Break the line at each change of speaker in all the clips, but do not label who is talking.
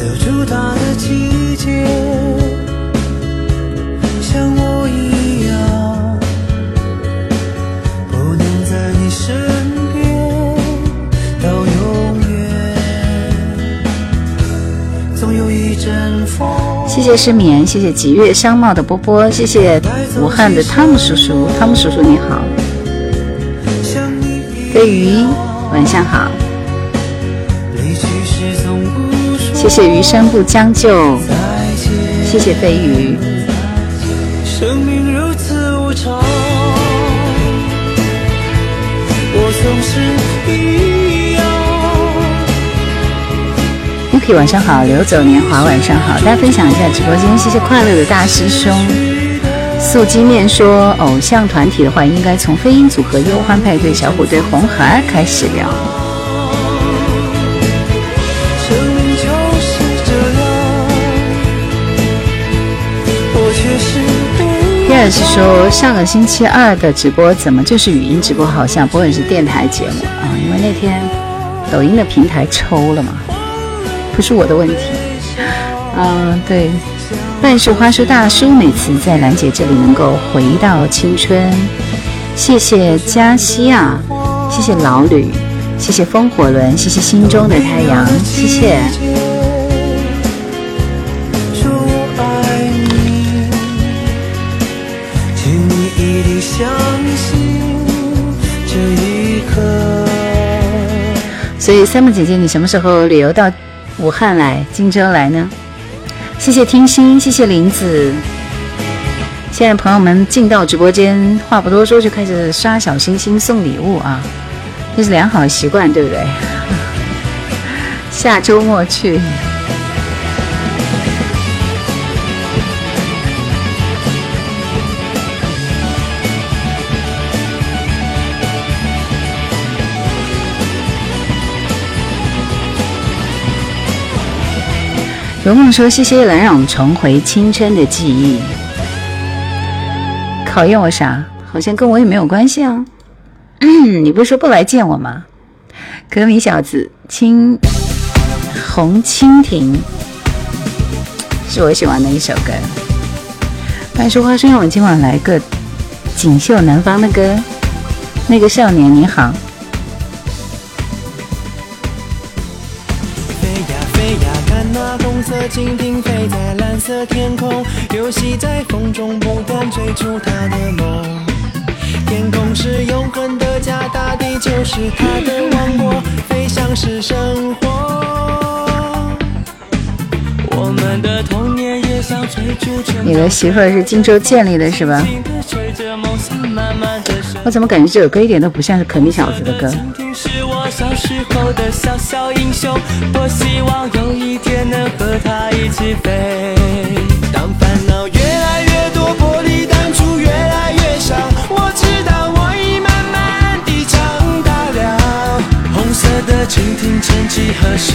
留住它的季节，像我一样，不能在你身边到永远。总有一阵风。
谢谢失眠，谢谢吉月商贸的波波，谢谢武汉的汤姆叔叔，汤姆叔叔你好，飞鱼晚上好，谢谢余生不将就，谢谢飞鱼，
生命如此无常，我总是一样。
Yuki 晚上好，流走年华晚上好，大家分享一下直播间，谢谢快乐的大师兄。素鸡面说，偶像团体的话，应该从飞鹰组合、忧欢派对、小虎队、红孩儿开始聊。
但是
说，上个星期二的直播怎么就是语音直播，好像不会是电台节目啊？因为那天抖音的平台抽了嘛，不是我的问题。嗯、对。半树花说大叔每次在兰姐这里能够回到青春，谢谢嘉西啊，谢谢老吕，谢谢风火轮，谢谢心中的太阳，谢谢。所以三木姐姐，你什么时候旅游到武汉来、荆州来呢？谢谢听心，谢谢林子。现在朋友们进到直播间，话不多说就开始刷小心心、送礼物啊，这是良好习惯，对不对？下周末去。如梦说：“谢谢能让我们重回青春的记忆。考验我啥？好像跟我也没有关系啊。你不是说不来见我吗？歌迷小子，青红蜻蜓是我喜欢的一首歌。半树花生，我们今晚来个锦绣南方的歌。那个少年你好。”
蓝色蜻蜓飞在蓝色天空，游戏在风中不断追逐他的梦。天空是永恒的家，大地就是他的王国，飞翔是生活。
你的媳妇儿是荆州建立的是吧？我怎么感觉这首歌一点都不像是可米小子的歌？
蜻蜓是我小时候的小小英雄，多希望有一天能和它一起飞。当烦恼越来越多，玻璃弹珠越来越少，我知道我已慢慢地长大了。红色的蜻蜓，曾几何时，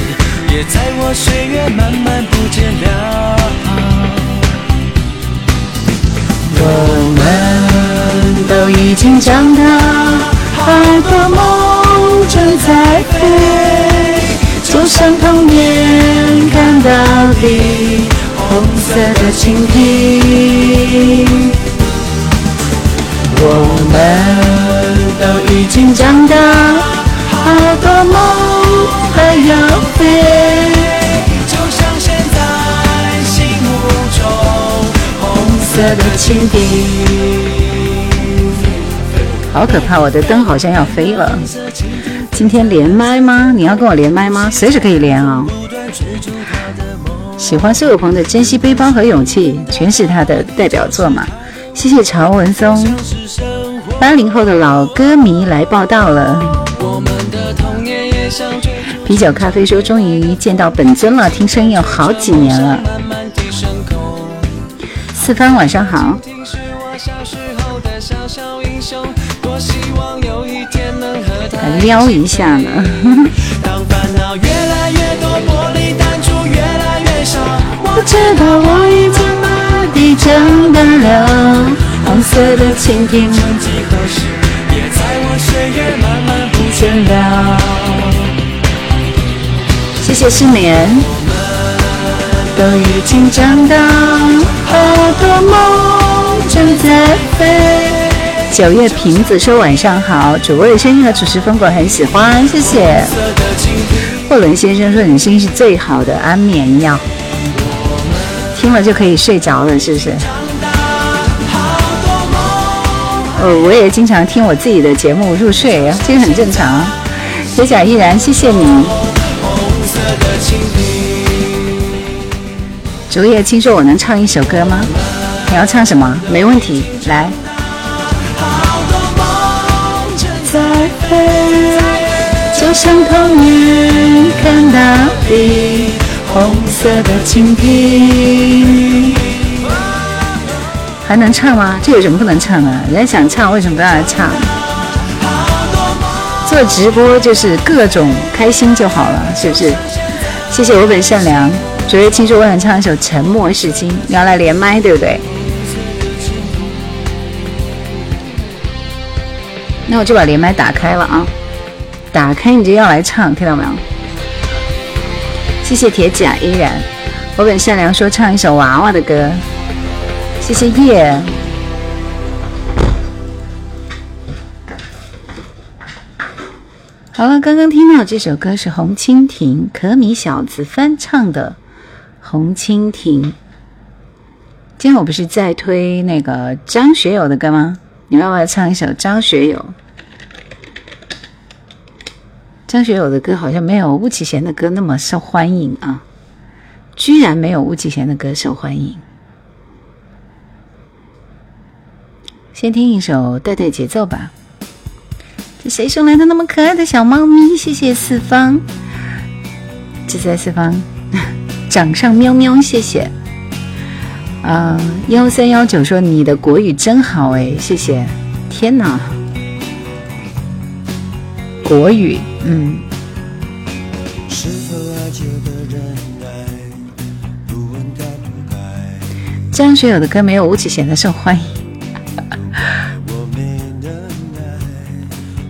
也在我岁月慢慢不见了。
我们都已经长大，好多梦正在飞，就像童年看到的。红色的蜻蜓，我们都已经长大，好多梦还要飞。
就像现在心目中红
色的蜻蜓。好可怕！我的灯好像要飞了。今天连麦吗？你要跟我连麦吗？随时可以连啊、喜欢苏有朋的《珍惜背包和勇气》，全是他的代表作嘛。谢谢曹文松，八零后的老歌迷来报道了。啤酒咖啡说，终于见到本尊了，听声音有好几年了。四方晚上好，来撩一下呢。知道我已慢慢地长大了。红色的蜻蜓
曾几何时，也在我岁月慢慢不见
了。谢谢失眠，都已经长大，好多梦正在飞。九月瓶子说晚上好，主播的声音和主持风格很喜欢，谢谢。霍伦先生说你的声音是最好的安眠药，听了就可以睡着了，是不是？哦，我也经常听我自己的节目入睡，这个很正常。铁甲依然，谢谢你。竹叶听说：“我能唱一首歌吗？你要唱什么？没问题，来。”就像童年看到地，红色的蜻蜓。还能唱吗？这有什么不能唱的？人家想唱，为什么不让他唱？做直播就是各种开心就好了，是不是？谢谢我本善良。昨夜听说我想唱一首《沉默是金》，你要来连麦对不对？那我就把连麦打开了啊！打开你就要来唱，听到没有？谢谢铁甲依然。我本善良说唱一首娃娃的歌。谢谢叶。好了，刚刚听到这首歌是红蜻蜓可米小子翻唱的《红蜻蜓》。今天我不是在推那个张学友的歌吗？你要不要唱一首张学友？张学友的歌好像没有巫启贤的歌那么受欢迎啊！居然没有巫启贤的歌受欢迎。先听一首带带节奏吧。谁送来的那么可爱的小猫咪？谢谢四方，自在四方，掌上喵喵，谢谢。啊，幺三幺九说你的国语真好哎，谢谢。天哪，国语，嗯。张学友的歌没有吴启贤的受欢迎。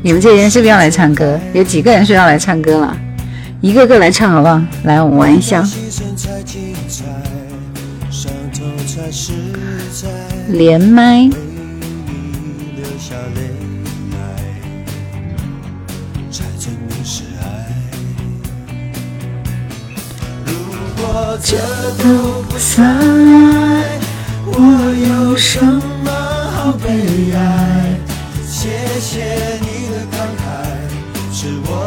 你们这些人是不是要来唱歌？有几个人说要来唱歌了？一个个来唱好不好？来，我们玩一下。连麦。这都不算爱，我有什么好悲哀？谢谢你。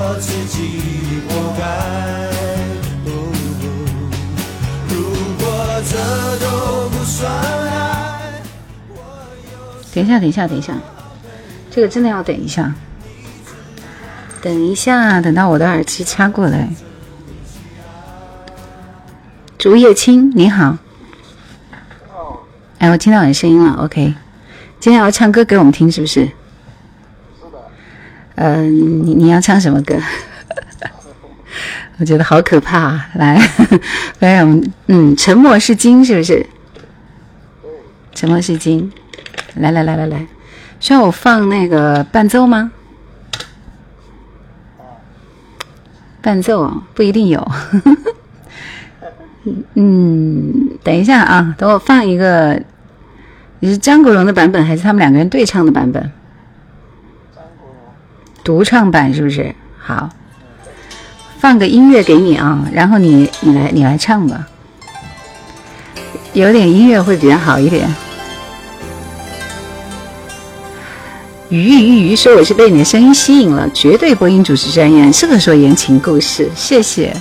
是我自己活该。等一下，等一下，等一下，这个真的要等一下。等一下，等到我的耳机插过来。竹叶青，你好。哎，我听到你声音了。OK，今天要唱歌给我们听，是不是？嗯，你你要唱什么歌？我觉得好可怕。来，来，我们嗯，沉默是金，是不是？沉默是金。来来来来来，需要我放那个伴奏吗？伴奏不一定有。嗯，等一下啊，等我放一个。你是张国荣的版本，还是他们两个人对唱的版本？独唱版是不是好？放个音乐给你啊，然后你你来你来唱吧，有点音乐会比较好一点。鱼鱼鱼说我是被你的声音吸引了，绝对播音主持专业，适合说言情故事。谢谢，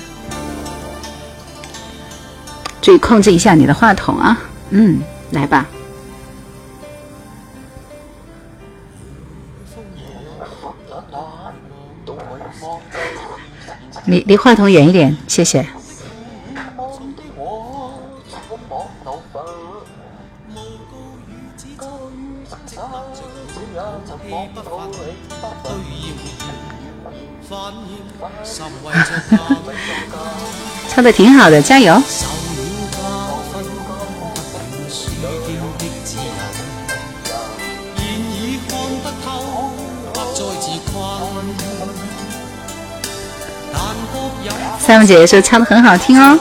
注意控制一下你的话筒啊。嗯，来吧。离离话筒远一点，谢谢。唱的挺好的，加油！三木姐姐说唱的很好听哦，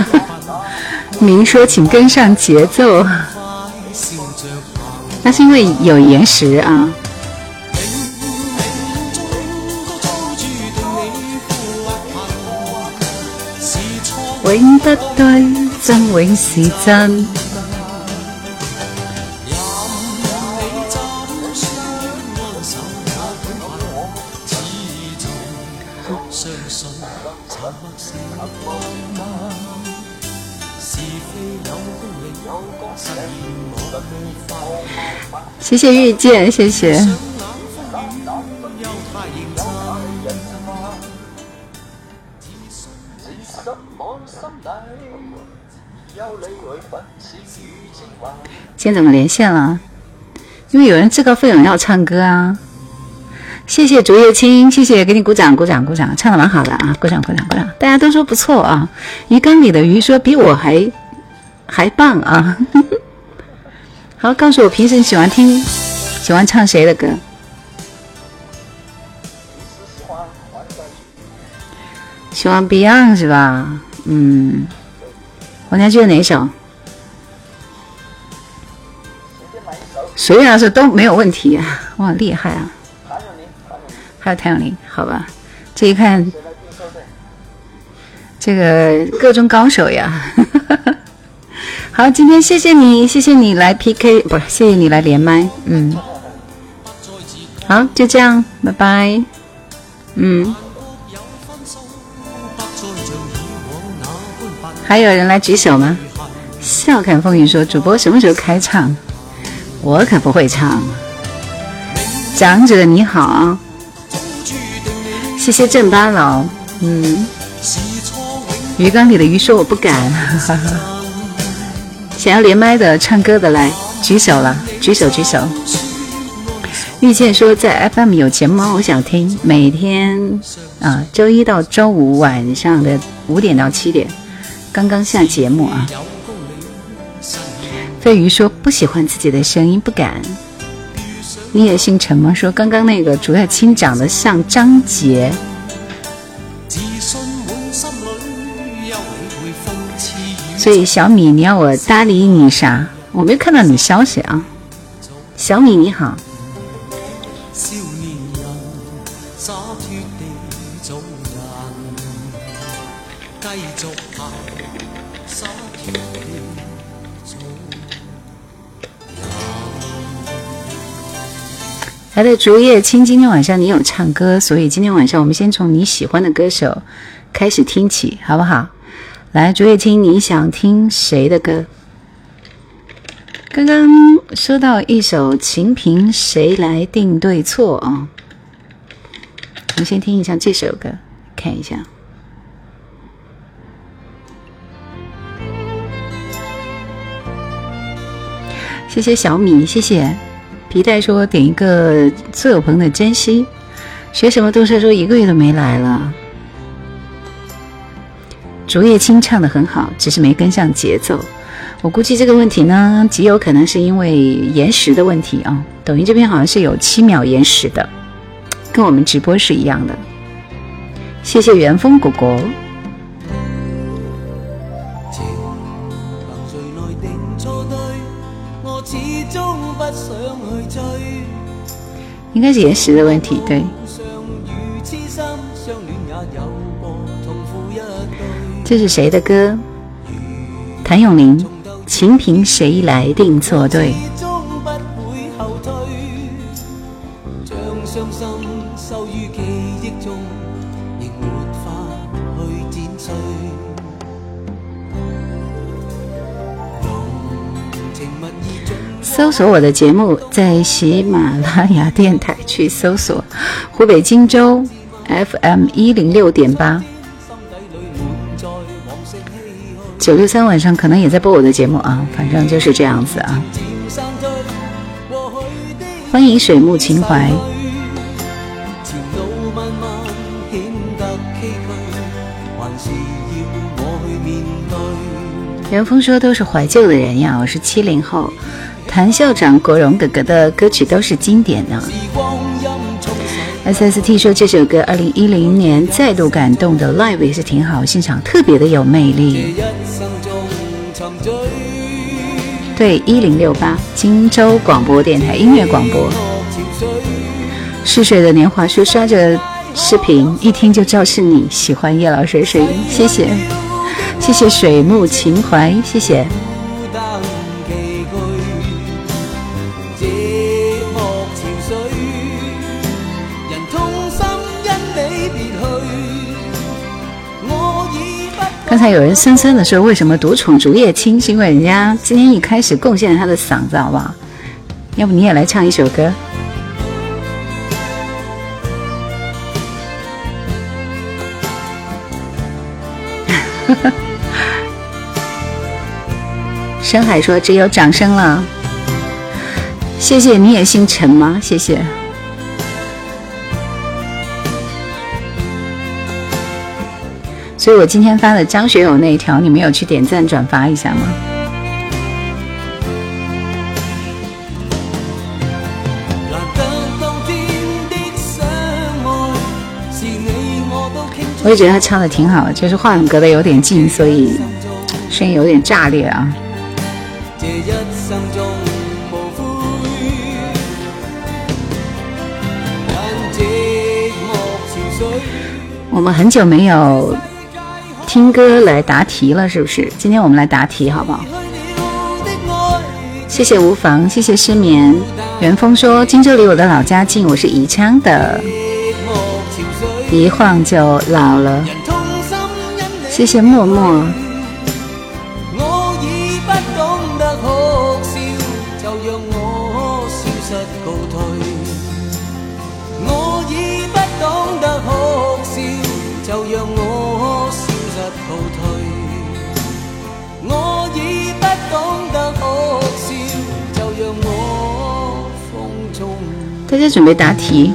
明说：“请跟上节奏。”那是因为有延时啊。永不对，真永是真。谢谢遇见，谢谢。今天怎么连线了？因为有人自告奋勇要唱歌啊！谢谢竹叶青，谢谢，给你鼓掌，鼓掌，鼓掌，唱的蛮好的啊！鼓掌，鼓掌，鼓掌！大家都说不错啊！鱼缸里的鱼说比我还还棒啊！好，告诉我平时你喜欢听、喜欢唱谁的歌？喜欢 Beyond 是吧？嗯，王家驹哪一首？随便是都没有问题。啊哇，厉害啊！还有谭咏麟，好吧？这一看，这个各中高手呀。好，今天谢谢你，谢谢你来 PK，不是，谢谢你来连麦，嗯，好，就这样，拜拜，嗯，还有人来举手吗？笑看风云说主播什么时候开唱？我可不会唱。长者你好，谢谢正八老，嗯，鱼缸里的鱼说我不敢，哈哈。想要连麦的、唱歌的来举手了，举手举手。遇见说在 FM 有节目吗？我想听，每天啊，周一到周五晚上的五点到七点，刚刚下节目啊。飞鱼说不喜欢自己的声音，不敢。你也姓陈吗？说刚刚那个竹叶青长得像张杰。所以小米，你要我搭理你啥？我没看到你消息啊。小米你好。来的竹叶青，今天晚上你有唱歌，所以今天晚上我们先从你喜欢的歌手开始听起，好不好？来，竹叶青，你想听谁的歌？刚刚说到一首《情凭谁来定对错》啊，我们先听一下这首歌，看一下。谢谢小米，谢谢皮带说点一个苏有朋的《珍惜》，学什么都是说一个月都没来了。竹叶青唱的很好，只是没跟上节奏。我估计这个问题呢，极有可能是因为延时的问题啊。抖音这边好像是有七秒延时的，跟我们直播是一样的。谢谢元丰果果。应该是延时的问题，对。这是谁的歌？谭咏麟，情凭谁来定错对？搜索我的节目，在喜马拉雅电台去搜索湖北荆州 FM 一零六点八。九六三晚上可能也在播我的节目啊，反正就是这样子啊。欢迎水木情怀。元峰说都是怀旧的人呀，我是七零后。谭校长、国荣哥哥的歌曲都是经典的。S S T 说这首歌二零一零年再度感动的 live 也是挺好，现场特别的有魅力。对，一零六八，荆州广播电台音乐广播。逝水的年华说刷着视频，一听就知道是你喜欢叶老师的声音，谢谢，谢谢水木情怀，谢谢。刚才有人森森的说，为什么独宠竹叶青？是因为人家今天一开始贡献了他的嗓子，好不好？要不你也来唱一首歌？深海说只有掌声了，谢谢。你也姓陈吗？谢谢。所以我今天发的张学友那一条，你们有去点赞转发一下吗？我也觉得他唱的挺好的，就是话筒隔得有点近，所以声音有点炸裂啊。我们很久没有。听歌来答题了，是不是？今天我们来答题，好不好？谢谢无妨，谢谢失眠。元丰说：“荆州离我的老家近，我是宜昌的，一晃就老了。”谢谢默默。大家准备答题，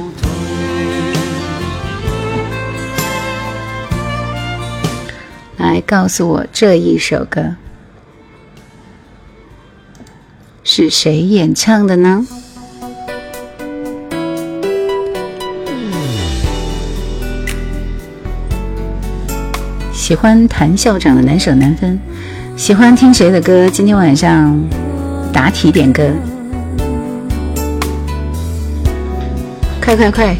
来告诉我这一首歌是谁演唱的呢？喜欢谭校长的难舍难分，喜欢听谁的歌？今天晚上答题点歌。快快快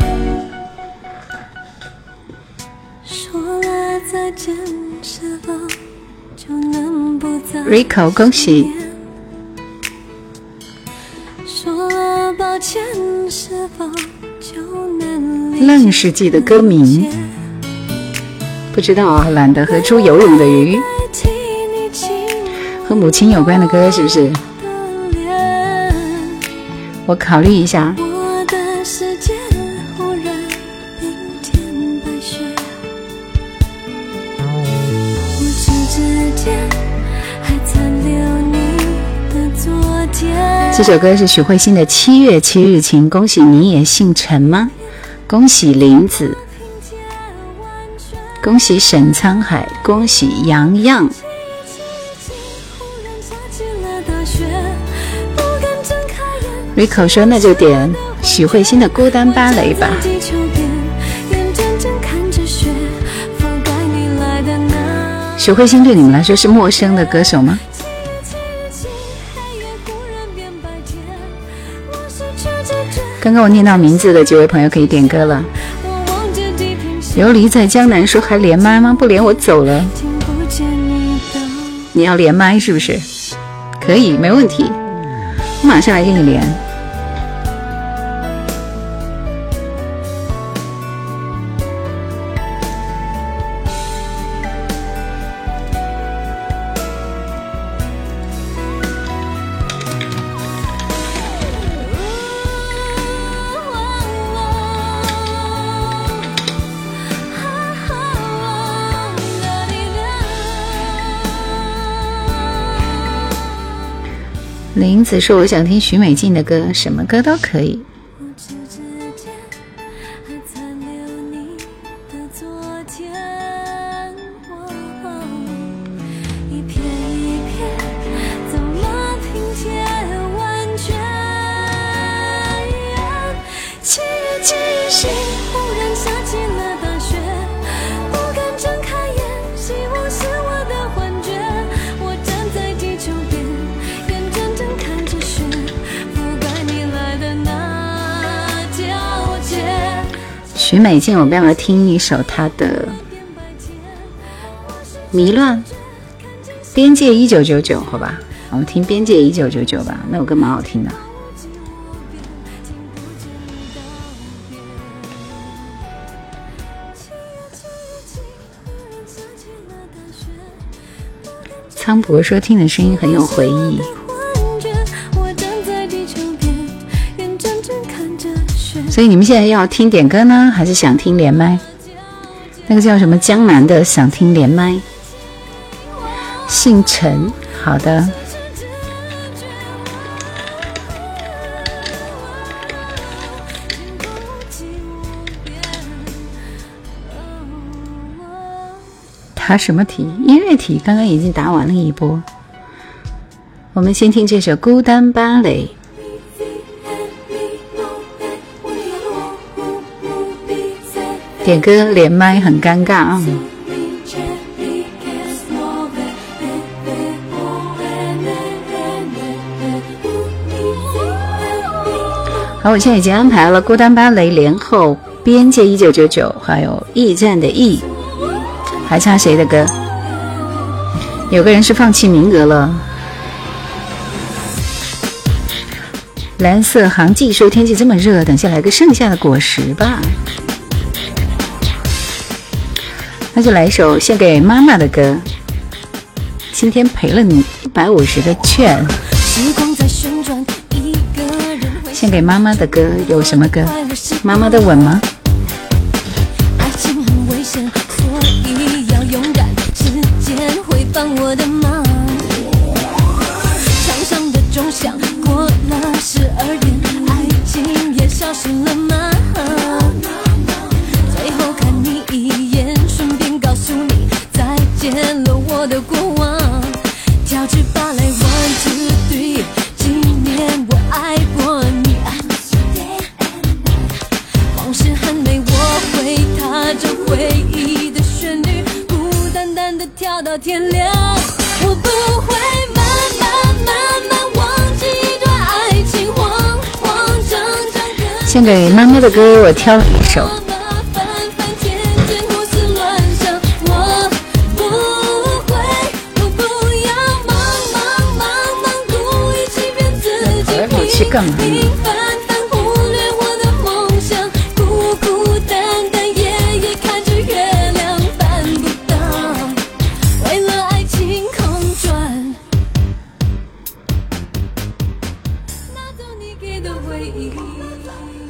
！Rico，恭喜！愣是记得歌名，不知道啊，懒得和猪游泳的鱼，和母亲有关的歌是不是？我考虑一下。这首歌是许慧欣的《七月七日晴》，恭喜你也姓陈吗？恭喜林子，恭喜沈沧海，恭喜洋洋。Rico 说：“那就点许慧欣的《孤单芭蕾》吧。”许慧欣对你们来说是陌生的歌手吗？刚刚我念到名字的几位朋友可以点歌了。游离在江南说还连麦吗？不连我走了。你要连麦是不是？可以，没问题，我马上来给你连。林子说：“我想听许美静的歌，什么歌都可以。”
徐美静，我们要不要听一首她的《迷乱》？边界一九九九，好吧，我们听《边界一九九九》吧，那首歌蛮好听的。苍博说：“听的声音很有回忆。”所以你们现在要听点歌呢，还是想听连麦？那个叫什么江南的想听连麦，姓陈，好的。答什么题？音乐题刚刚已经答完了一波。我们先听这首《孤单芭蕾》。点歌连麦很尴尬啊！好，我现在已经安排了《孤单芭蕾》连后，《边界一九九九》，还有《驿站的驿》，还差谁的歌？有个人是放弃名额了。蓝色航迹说：“天气这么热，等下来个盛夏的果实吧。”那就来一首献给妈妈的歌。今天赔了你一百五十的券。献给妈妈的歌有什么歌？妈妈的吻吗？献给妈妈的歌，我挑了一首。跑去干嘛？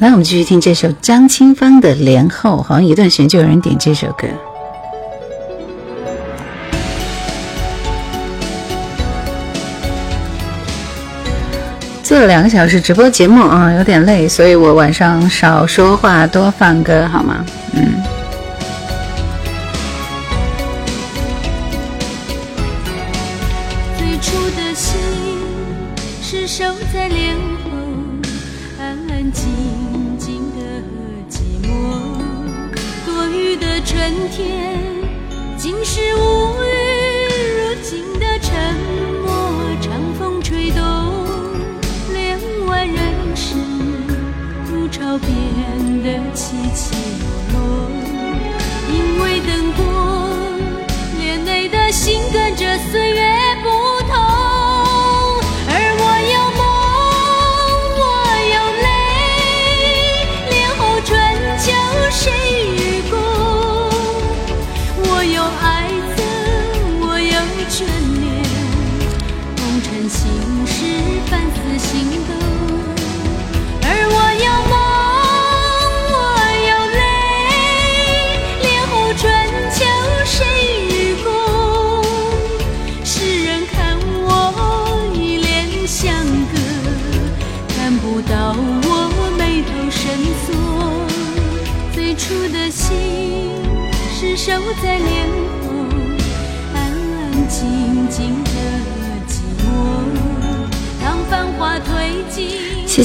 来，我们继续听这首张清芳的《莲后》，好像一段时间就有人点这首歌。做了两个小时直播节目啊，有点累，所以我晚上少说话，多放歌，好吗？嗯。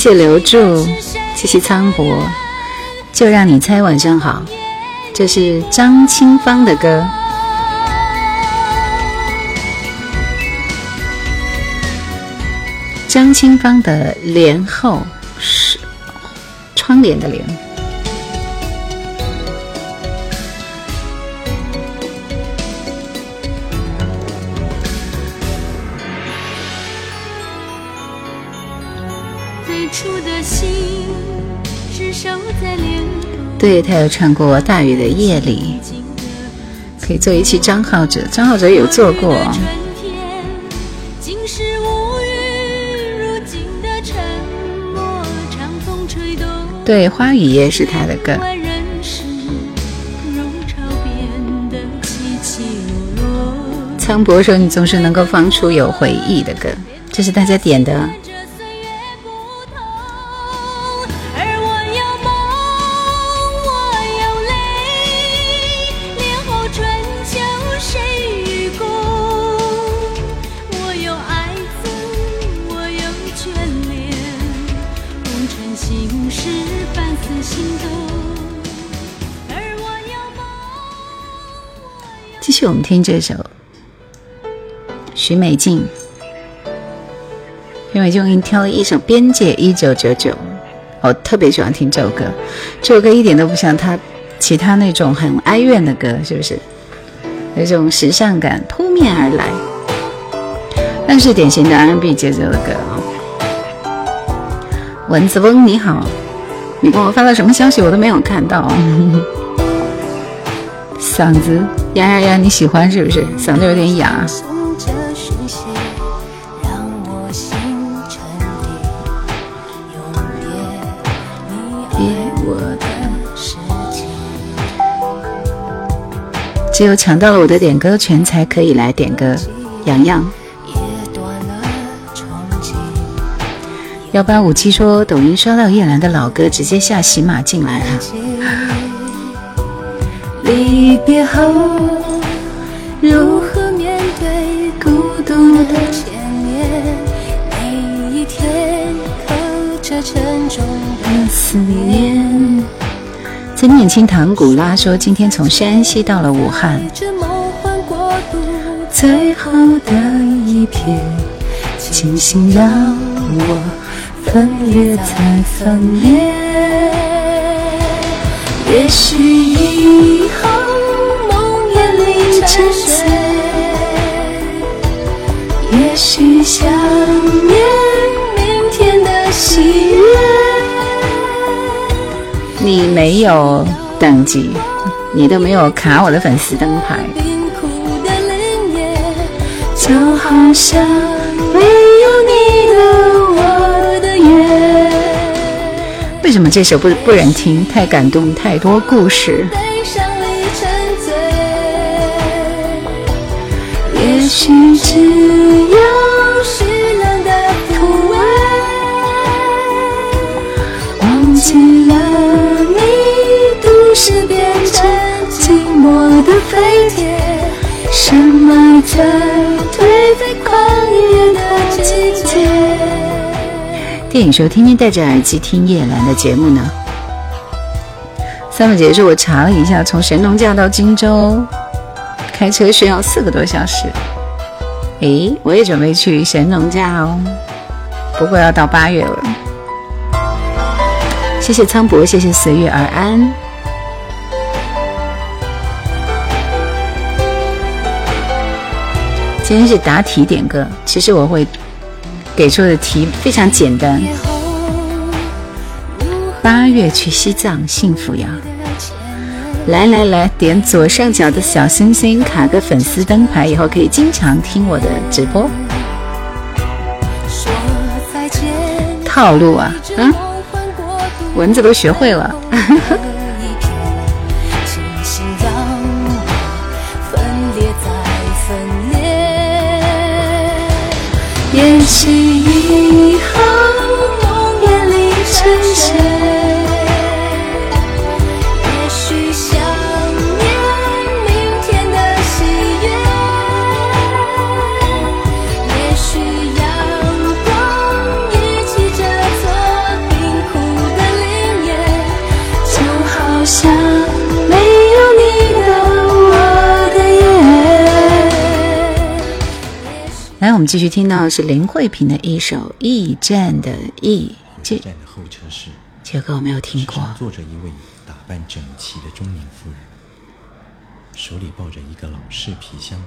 谢留住，谢谢苍博，就让你猜。晚上好，这是张清芳的歌。张清芳的《帘后》是窗帘的帘。对他有唱过《大雨的夜里》，可以做一期张浩哲，张浩哲有做过。对，花雨夜是他的歌。苍博说：“你总是能够放出有回忆的歌，这是大家点的。”我们听这首。徐美静，徐美静给你挑了一首《边界一九九九》，我特别喜欢听这首歌。这首歌一点都不像他其他那种很哀怨的歌，是不是？有种时尚感扑面而来，但是典型的 R&B 节奏的歌啊。蚊子翁你好，你给我发了什么消息？我都没有看到。嗓子呀呀呀，你喜欢是不是？嗓子有点哑。只有抢到了我的点歌权，才可以来点歌。洋洋，幺八五七说抖音刷到叶兰的老歌，直接下喜马进来了。别后如何面对孤独的牵连？每一天刻着沉重的思念。曾念青唐古拉说：“今天从山西到了武汉，最后的一片清醒让我分裂才分裂。也许以后沉睡，也许想念明天的喜悦。”你没有等级，你都没有卡我的粉丝灯牌。就好像没有你的我的夜。为什么这首不不忍听？太感动，太多故事。许只有湿冷的枯萎，忘记了。是变成寂寞的飞碟，深埋在颓废旷野的季节。电影说天天戴着耳机听叶兰的节目呢。三木姐说，我查了一下，从神农架到荆州开车需要四个多小时。诶，我也准备去神农架哦，不过要到八月了。谢谢苍博，谢谢随遇而安。今天是答题点歌，其实我会给出的题非常简单。八月去西藏，幸福呀！来来来，点左上角的小星星，卡个粉丝灯牌，以后可以经常听我的直播。套路啊，嗯，蚊子都学会了。也许以后们继续听到是林慧萍的一首《驿站的驿》。
驿站的候车室，
这歌我没有听过。
坐着一位打扮整齐的中年妇人，手里抱着一个老式皮箱，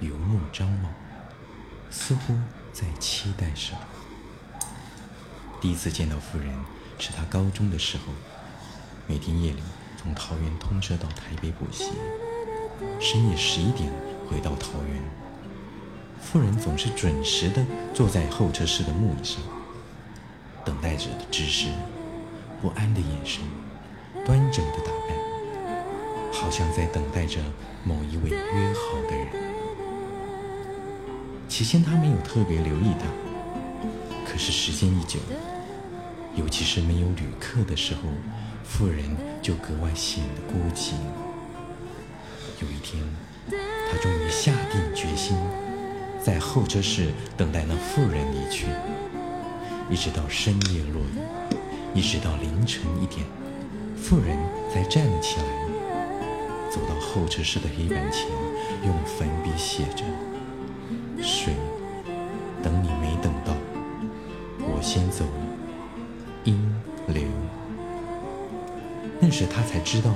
游目张望，似乎在期待什么。第一次见到夫人是他高中的时候，每天夜里从桃园通车到台北补习，深夜十一点回到桃园。夫人总是准时的坐在候车室的木椅上，等待着的只是不安的眼神，端正的打扮，好像在等待着某一位约好的人。起先他没有特别留意他，可是时间一久，尤其是没有旅客的时候，富人就格外显得孤寂。有一天，他终于下定决心。在候车室等待那妇人离去，一直到深夜落雨，一直到凌晨一点，妇人才站了起来，走到候车室的黑板前，用粉笔写着：“水，等你没等到，我先走了。”阴流。那时他才知道，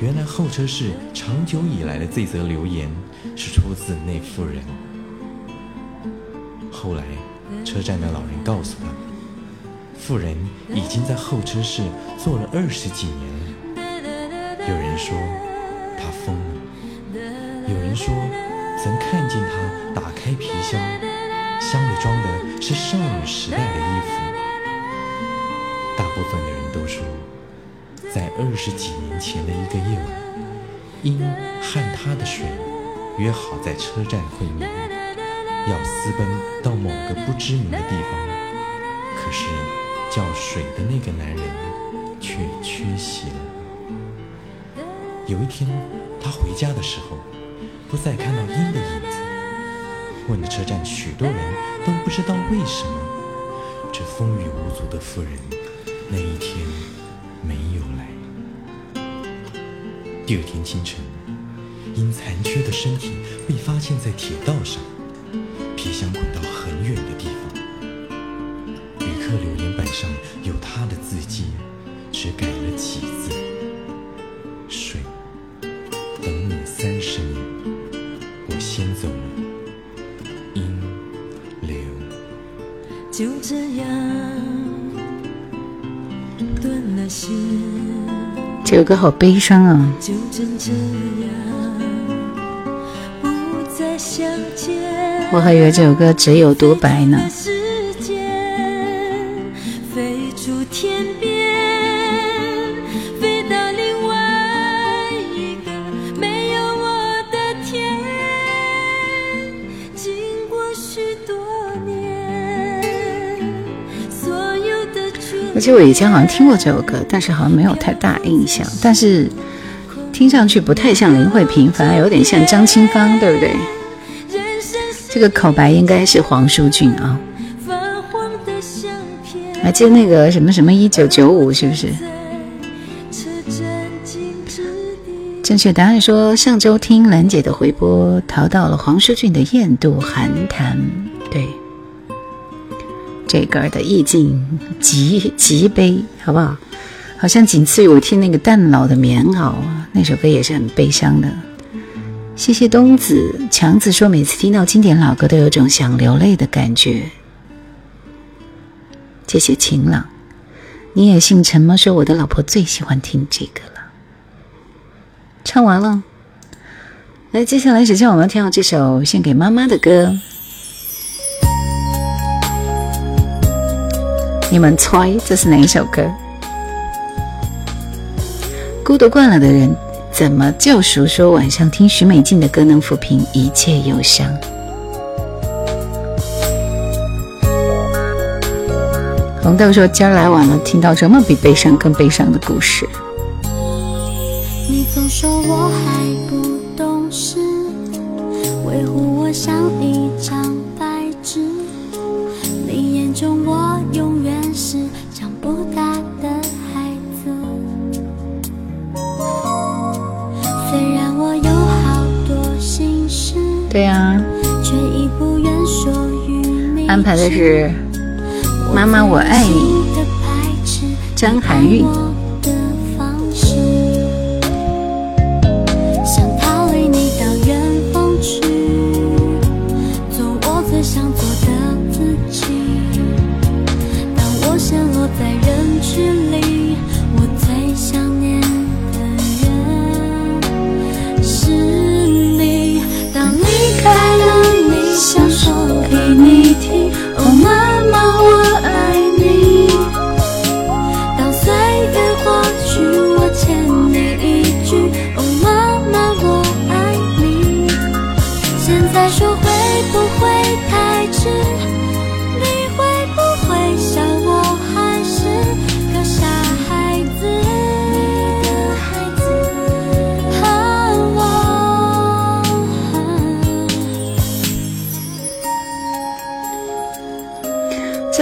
原来候车室长久以来的这则留言，是出自那妇人。后来，车站的老人告诉他，妇人已经在候车室坐了二十几年了。有人说他疯了，有人说曾看见他打开皮箱，箱里装的是少女时代的衣服。大部分的人都说，在二十几年前的一个夜晚，因和他的水约好在车站会面。要私奔到某个不知名的地方，可是叫水的那个男人却缺席了。有一天，他回家的时候，不再看到鹰的影子。问了车站许多人都不知道为什么，这风雨无阻的妇人那一天没有来。第二天清晨，因残缺的身体被发现在铁道上。皮箱滚到很远的地方，旅客留言板上有他的字迹，只改了几字：“水，等你三十年，我先走了。”阴流。就这样
断了线。这首歌好悲伤啊！就这样我还以为这首歌只有独白呢。而且我以前好像听过这首歌，但是好像没有太大印象。但是听上去不太像林慧萍，反而有点像张清芳，对不对？这个口白应该是黄舒骏啊，还记得那个什么什么一九九五是不是？正确答案说上周听兰姐的回播，淘到了黄舒骏的《雁渡寒潭》。对，这歌的意境极极悲，好不好？好像仅次于我听那个淡老的《棉袄》，那首歌也是很悲伤的。谢谢东子强子说，每次听到经典老歌都有种想流泪的感觉。谢谢晴朗，你也姓陈吗？说我的老婆最喜欢听这个了。唱完了，来，接下来首先我们要听到这首献给妈妈的歌。你们猜这是哪一首歌？孤独惯了的人。怎么救赎？说晚上听许美静的歌能抚平一切忧伤。红豆说今儿来晚了，听到什么比悲伤更悲伤的故事？你总说我还不懂事，维护我像一对呀，安排的是《妈妈我爱你》，张含韵。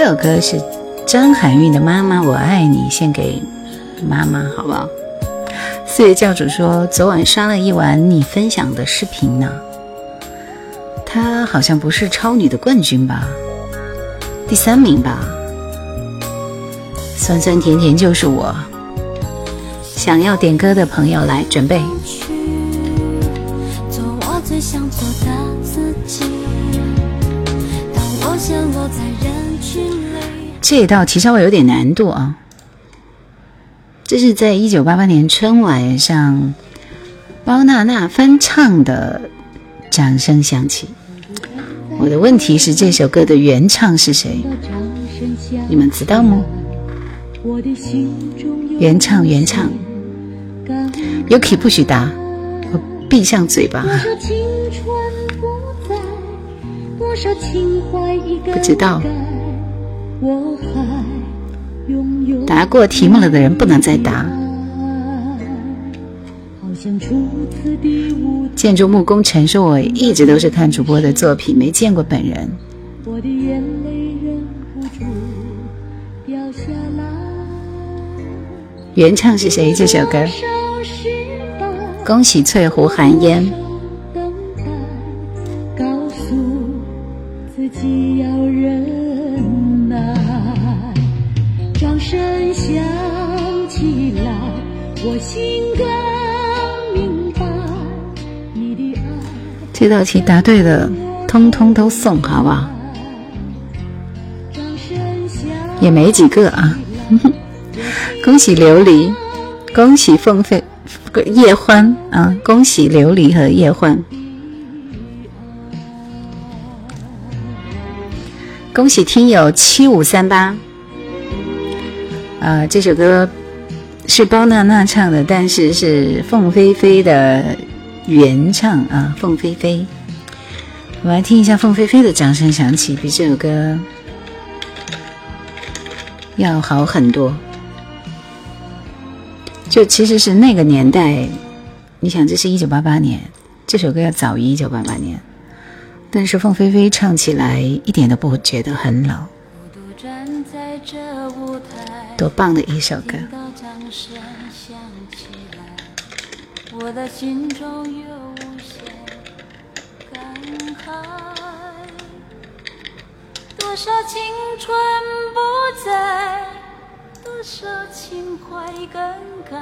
这首歌是张含韵的《妈妈我爱你》，献给妈妈，好不好？四月教主说，昨晚刷了一晚你分享的视频呢。她好像不是超女的冠军吧？第三名吧？酸酸甜甜就是我。想要点歌的朋友来准备。这道题稍微有点难度啊。这是在一九八八年春晚上包娜娜翻唱的，掌声响起。我的问题是这首歌的原唱是谁？你们知道吗？原唱原唱，Yuki 不许答，我闭上嘴巴。不知道。答过题目了的人不能再答。建筑木工程说：“我一直都是看主播的作品，没见过本人。”原唱是谁？这首歌？恭喜翠湖寒烟。这道题答对的，通通都送，好不好？也没几个啊！恭喜琉璃，恭喜凤飞叶欢啊！恭喜琉璃和叶欢，恭喜听友七五三八。呃，这首歌是包娜娜唱的，但是是凤飞飞的。原唱啊，凤飞飞，我们来听一下凤飞飞的掌声响起，比这首歌要好很多。就其实是那个年代，你想，这是一九八八年，这首歌要早于一九八八年，但是凤飞飞唱起来一点都不觉得很老，多棒的一首歌！我的心中有无限感慨，多少青春不在，多少情怀更改，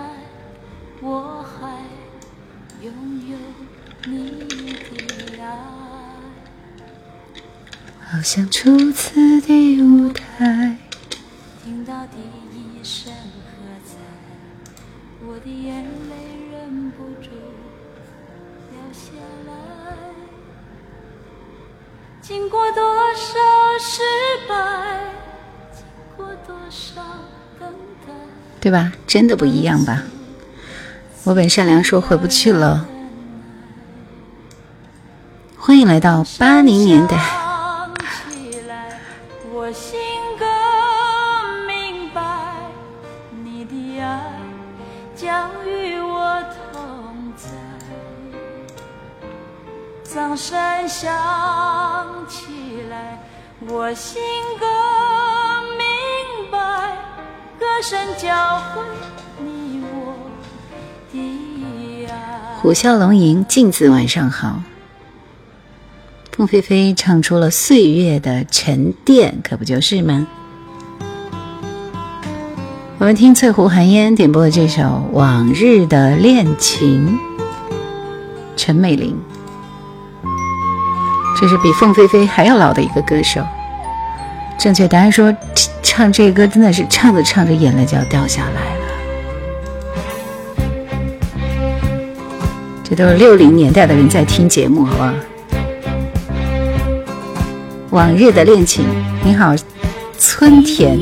我还拥有你的爱。好像初次的舞台，听到第一声喝彩，我的眼泪。经过多少失败，经过多少等待，对吧？真的不一样吧？我本善良说回不去了。欢迎来到八零年代。掌声响起来，我心更明白，歌声教会你我的爱。虎啸龙吟，镜子晚上好。凤飞飞唱出了岁月的沉淀，可不就是吗？我们听翠湖寒烟点播的这首《往日的恋情》，陈美玲。这是比凤飞飞还要老的一个歌手。正确答案说，唱这歌真的是唱着唱着眼泪就要掉下来了。这都是六零年代的人在听节目，好不好？往日的恋情，你好，村田。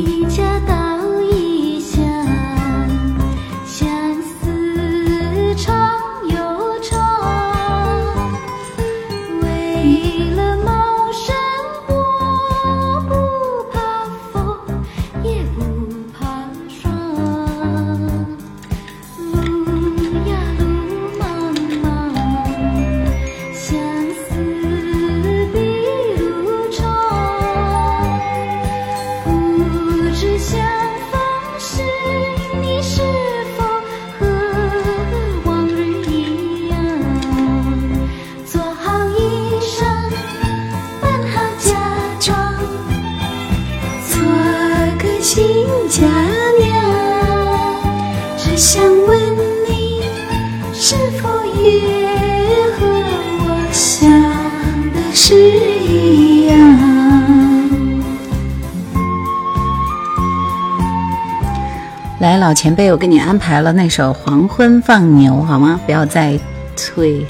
前辈，我给你安排了那首《黄昏放牛》，好吗？不要再催。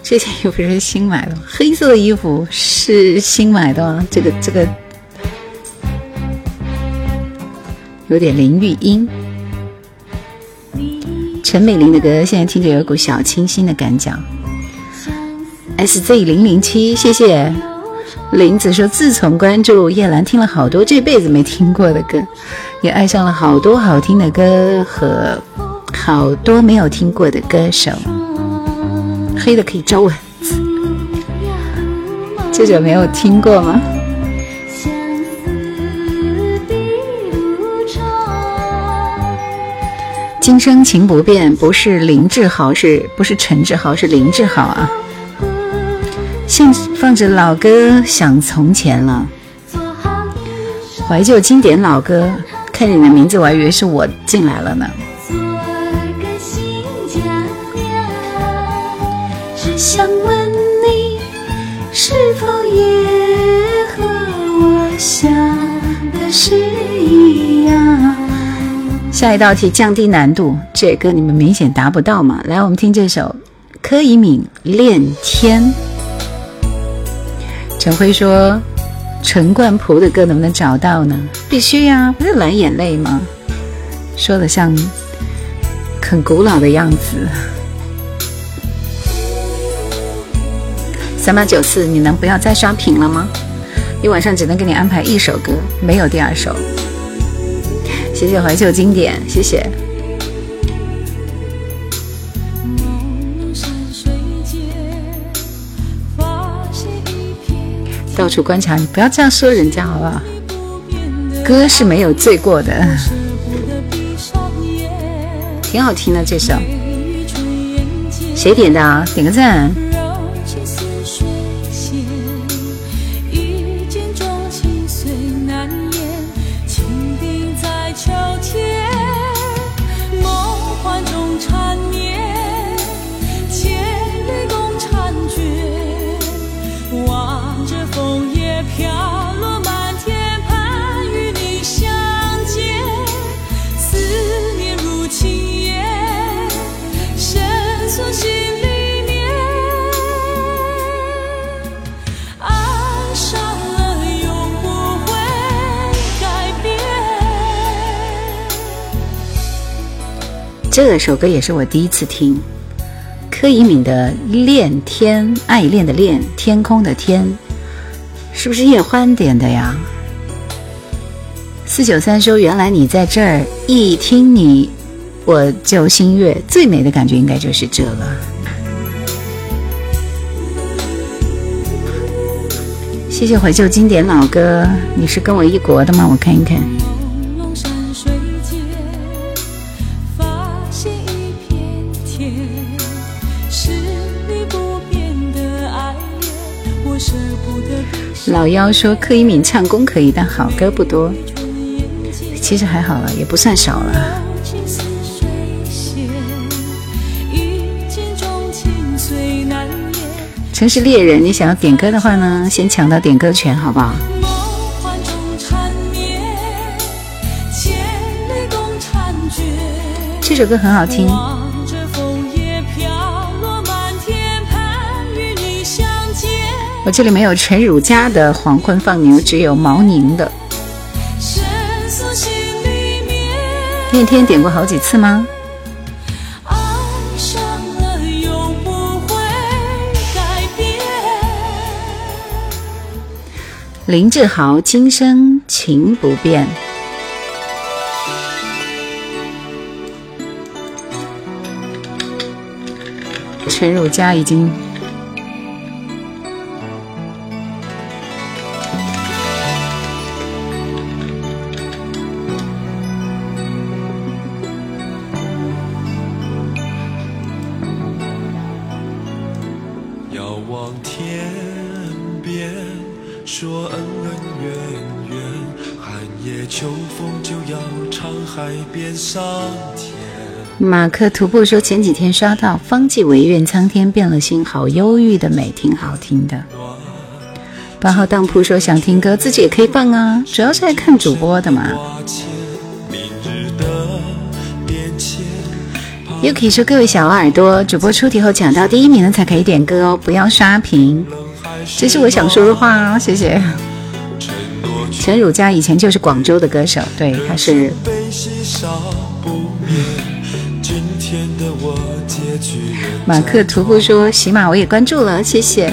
这件衣服是新买的，黑色的衣服是新买的。这个这个有点林玉英、陈美玲的歌，现在听着有股小清新的感觉。SZ 零零七，谢谢林子说，自从关注叶兰，听了好多这辈子没听过的歌，也爱上了好多好听的歌和好多没有听过的歌手。黑的可以招蚊子，这首没有听过吗？今生情不变，不是林志豪，是不是陈志豪？是林志豪啊！现放着老歌，想从前了，怀旧经典老歌。看你的名字，我还以为是我进来了呢。想问你，是否也和我想的是一样？下一道题降低难度，这歌你们明显达不到嘛？来，我们听这首柯以敏《恋天》。陈辉说：“陈冠蒲的歌能不能找到呢？必须呀，不是蓝眼泪吗？说的像很古老的样子。”三八九四，你能不要再刷屏了吗？一晚上只能给你安排一首歌，没有第二首。谢谢怀旧经典，谢谢。到处观察，你不要这样说人家好不好？歌是没有罪过的，挺好听的这首。谁点的啊？点个赞。这首歌也是我第一次听，柯以敏的《恋天》，爱恋的恋，天空的天，是不是叶欢点的呀？四九三说：“原来你在这儿，一听你我就心悦，最美的感觉应该就是这了。”谢谢怀旧经典老歌，你是跟我一国的吗？我看一看。老妖说柯以敏唱功可以，但好歌不多。其实还好了，也不算少了。城市猎人，你想要点歌的话呢，先抢到点歌权，好不好？这首歌很好听。我这里没有陈汝佳的《黄昏放牛》，只有毛宁的。那天点过好几次吗？林志豪《今生情不变》，陈汝佳已经。马克徒步说前几天刷到方季韦愿苍天变了心，好忧郁的美，挺好听的。八号当铺说想听歌，自己也可以放啊，主要是来看主播的嘛。Yuki 说各位小耳朵，主播出题后抢到第一名的才可以点歌哦，不要刷屏。这是我想说的话，谢谢。陈汝佳以前就是广州的歌手，对，他是。马克徒步说喜马我也关注了，谢谢。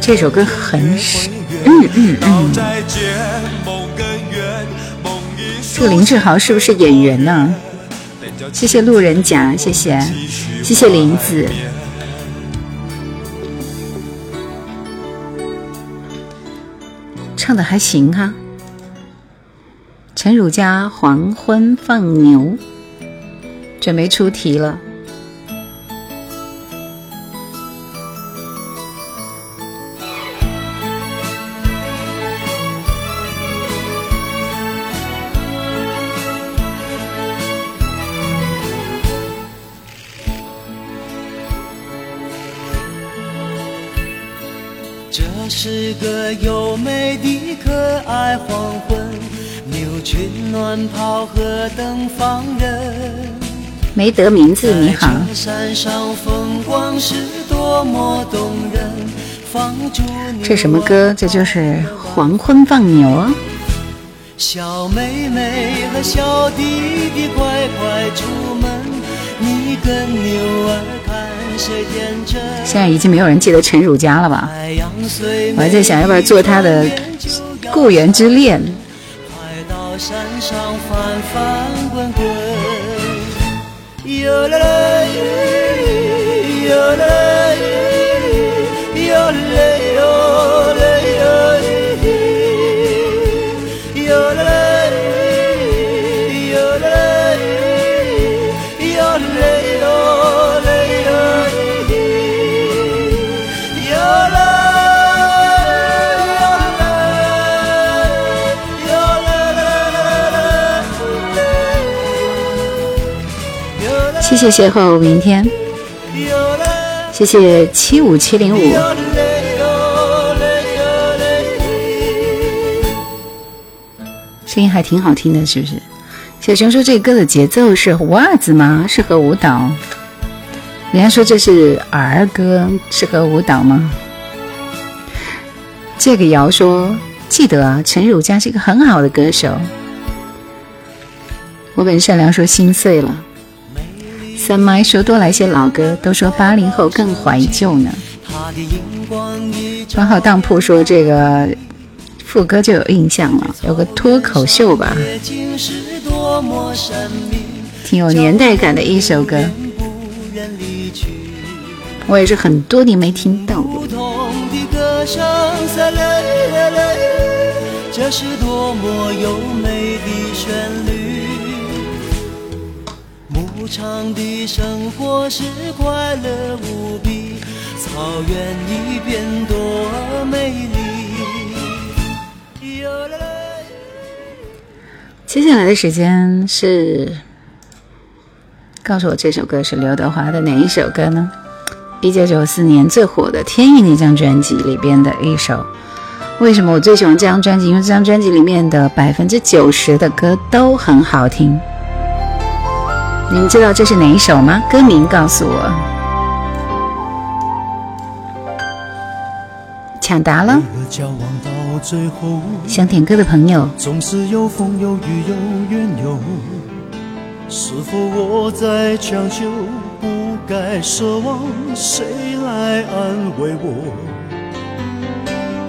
这首歌很嗯嗯嗯。这个林志豪是不是演员呢？谢谢路人甲，谢谢，谢谢林子。唱的还行哈。陈汝佳《黄昏放牛》准备出题了。
美的可爱黄昏，牛群暖放人。
没得名字，你好。
山上风光是多么动人，放逐
这什么歌？这就是黄昏放牛啊。
小妹妹和小弟弟乖乖出门，你跟牛儿。
现在已经没有人记得陈汝佳了吧？我还在想要不要做他的《故园之恋》。谢谢后明天，谢谢七五七零五，声音还挺好听的，是不是？小熊说这歌的节奏是袜子吗？适合舞蹈？人家说这是儿歌，适合舞蹈吗？这个瑶说记得啊，陈汝佳是一个很好的歌手。我本善良说心碎了。三麦说多来些老歌，都说八零后更怀旧呢。八号当铺说这个副歌就有印象了，有个脱口秀吧，挺有年代感的一首歌。我也是很多年没听到过。这是多么优美的旋律。牧场的生活是快乐无比，草原一边多美丽。接下来的时间是告诉我这首歌是刘德华的哪一首歌呢？一九九四年最火的《天意》那张专辑里边的一首。为什么我最喜欢这张专辑？因为这张专辑里面的百分之九十的歌都很好听。你们知道这是哪一首吗？歌名告诉我。抢答了。想点歌的朋友。总是有风有雨有怨尤。是否我在强求？不该奢望谁来安慰我？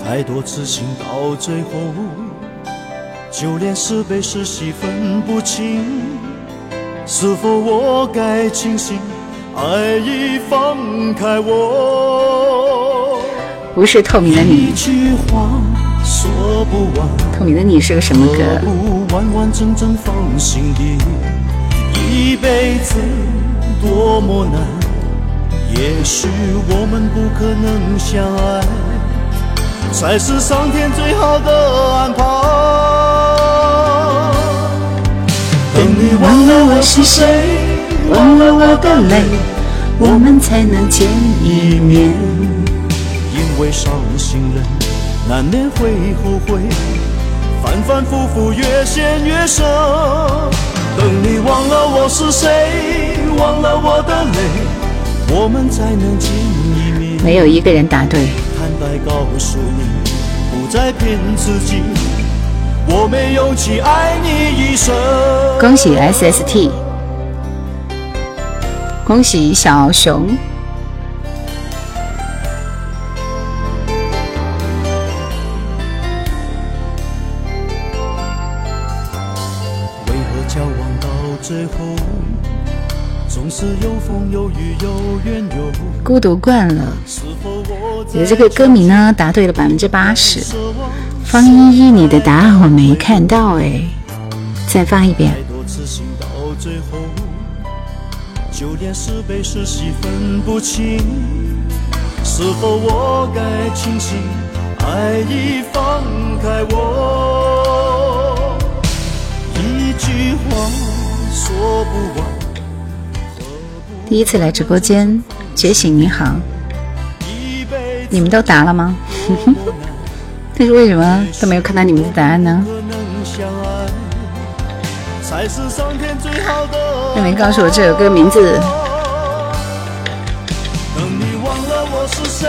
太多痴心到最后，就连是悲是喜分不清。是否我该庆幸爱已放开我？不是透明的你。透明的你是个什么歌？
完完整整放心底一辈子多么难，也许我们不可能相爱，才是上天最好的安排。等你忘了我是谁，忘了我的泪，我们才能见一面。因为伤心人难免会后悔，反反复复越陷越深。等你忘了我是谁，忘了我的泪，我们才能见一面。
没有一个人答对。
坦白告诉你，不再骗自己，我没勇气爱你一生。
恭喜 SST，恭喜小熊。
为何交往到最后，总是有风有雨有缘由？
孤独惯了，你的这个歌名呢答对了百分之八十。方依依，你的答案我没看到哎，再放一遍
就连是悲是喜分不清。是否我该清醒，爱已放开我？一句话说不完，
第一次来直播间，觉醒你好，你们都答了吗？但是为什么都没有看到你们的答案呢？那没告诉我这首歌名字。
等你忘了我是谁，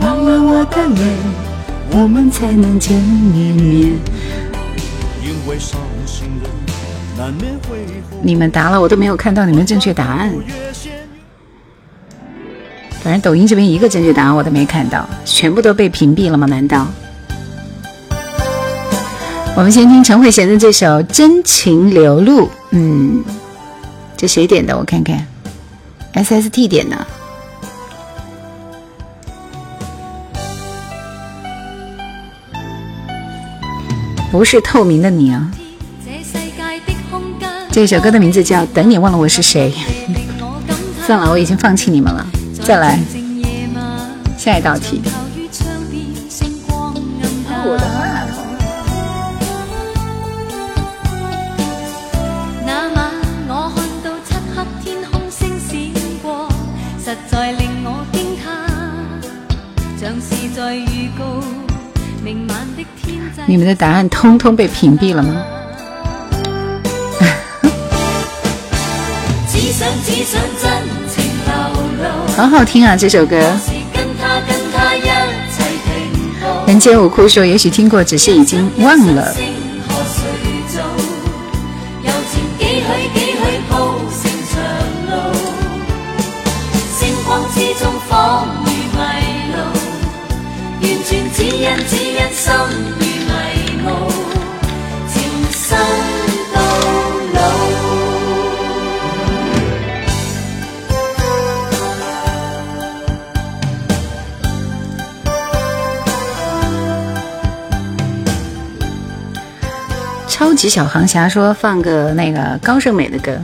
忘了我的泪，我们才能见一面。
因为伤心人难免会
你们答了，我都没有看到你们正确答案。反正抖音这边一个正确答案我都没看到，全部都被屏蔽了吗？难道？我们先听陈慧娴的这首《真情流露》。嗯，这谁点的？我看看，SST 点的。不是透明的你啊！
这
首歌的名字叫《等你忘了我是谁》。算了，我已经放弃你们了。再
来
下一道題。
靠於窗邊星光暗淡
我的你们的答案通通被屏蔽了嗎？
只想只想真情流露，
好好听啊，这首歌。人间无哭说，也许听过，只是已经忘了。
星
超級小航侠说放个那个高胜美的歌。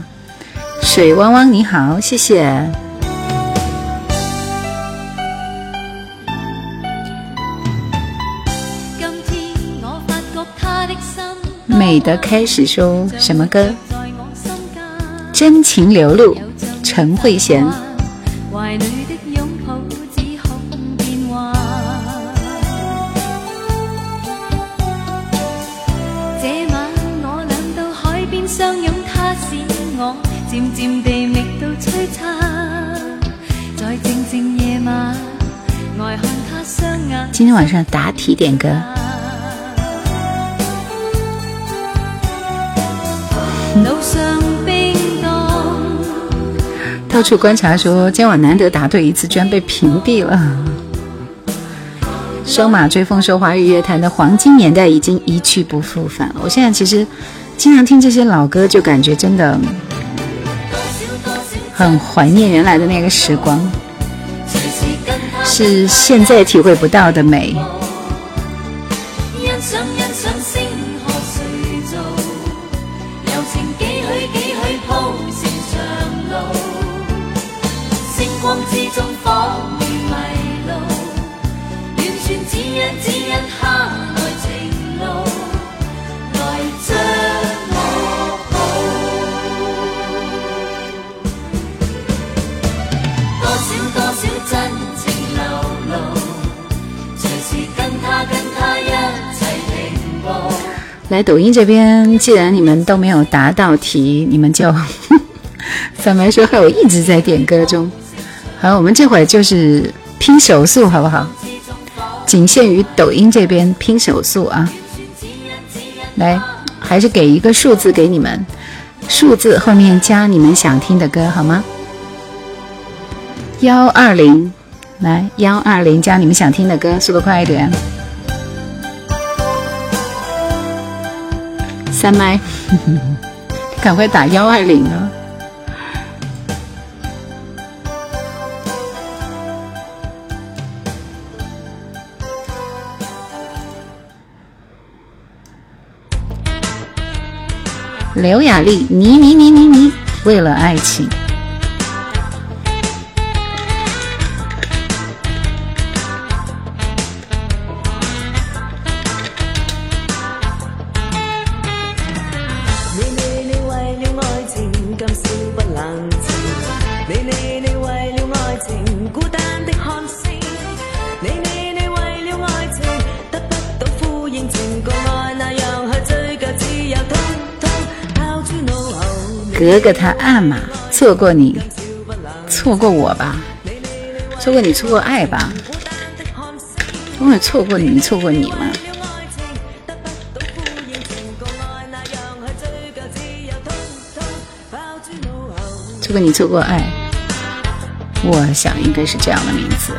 水汪汪你好，謝謝。
今天我發覺他的心
美的开始说什么歌？真情流露，陈慧嫻。
晚
上答题点歌。
路上冰凍。
到处观察说，今晚难得答对一次，居然被屏蔽了。双马追风说，华语乐坛的黄金年代已经一去不复返了。我现在其实经常听这些老歌，就感觉真的很怀念原来的那个时光，是现在体会不到的美。
来
抖音这边，既然你们都没有答到题，你们就三麦说害我一直在点歌中。好，我们这会儿就是拼手速，好不好？仅限于抖音这边拼手速啊！来，还是给一个数字给你们，数字后面加你们想听的歌，好吗？幺二零，来幺二零加你们想听的歌，速度快一点。三麦，赶快打幺二零啊！刘雅丽，你你你你你，为了爱情。格格他暗嘛，错过你，错过我吧，错过你，错过爱吧，不会错过你，错过你吗？错过你，错过爱，我想应该是这样的名字。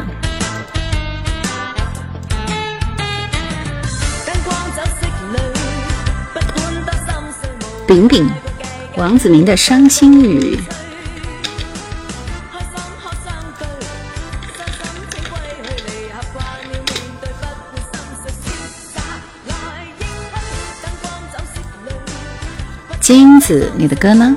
饼饼。饼王子明的伤心雨。金子，你的歌呢？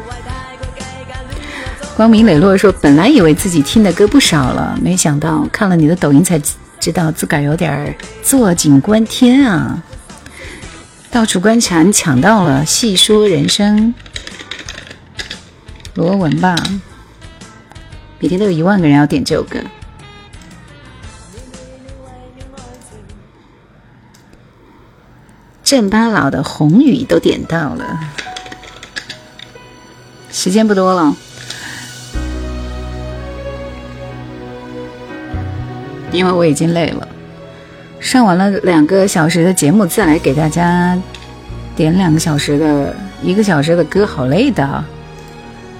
光明磊落说：“本来以为自己听的歌不少了，没想到看了你的抖音才知道自个儿有点坐井观天啊！到处观察，你搶到了。细说人生，羅文吧，每天都有一万个人要点这首歌。鄭巴老的红雨都点到了，时间不多了。”因为我已经累了，上完了两个小时的节目，再来给大家点两个小时的一个小时的歌，好累的，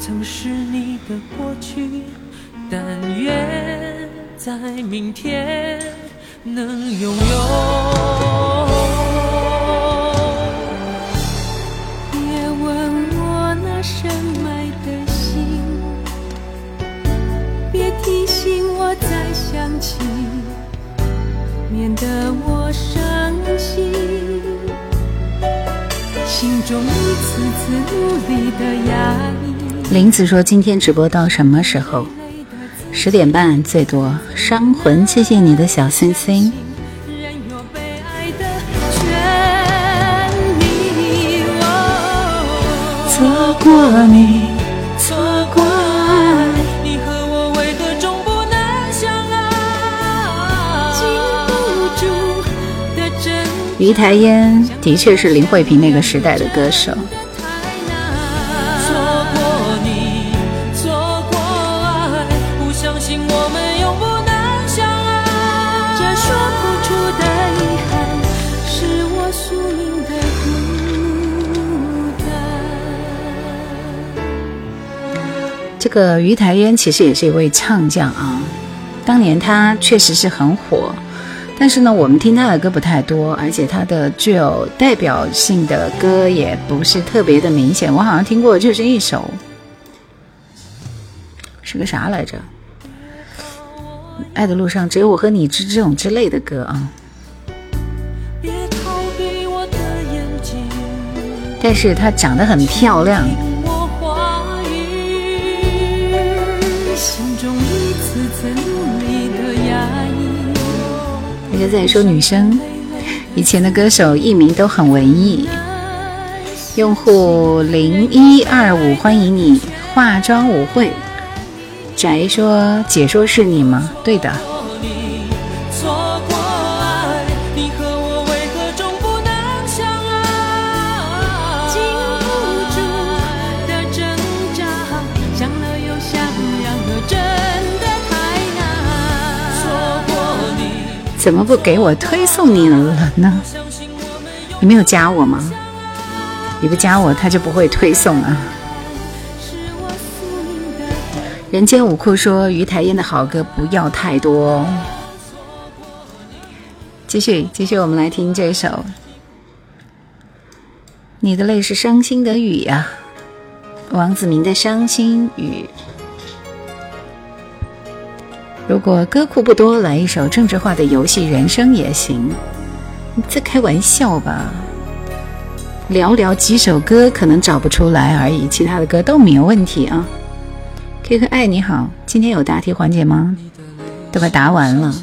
曾是你的过去但愿在
明天能拥有。别问我那深埋
的心别提醒我再想起
免得我伤心。心中一次次努力的压抑
林子说：“今天直播到什么时候？十点半最多。”伤魂，谢谢你的小心心。错过你。错
过爱，你和我为何终不能相爱？玉
台烟的确是林慧萍那个时代的歌手。个于台烟其实也是一位唱将啊，当年他确实是很火，但是呢，我们听他的歌不太多，而且他的具有代表性的歌也不是特别的明显。我好像听过就是一首，是个啥来着？爱的路上只有我和你之这种之类的歌啊。但是她长得很漂亮。现在说女生，以前的歌手艺名都很文艺。用户零一二五，欢迎你化妆舞会。宅说解说是你吗？对的。怎么不给我推送你了呢？你没有加我吗？你不加我，他就不会推送啊。人间五库说于台烟的好歌不要太多。继续继续，我们来听这首。你的泪是伤心的雨呀，王子明的伤心雨。如果歌库不多，来一首政治化的游戏人生也行。你在开玩笑吧？寥寥几首歌可能找不出来而已，其他的歌都没有问题啊。K K 爱你好，今天有答题环节吗？都快答完了。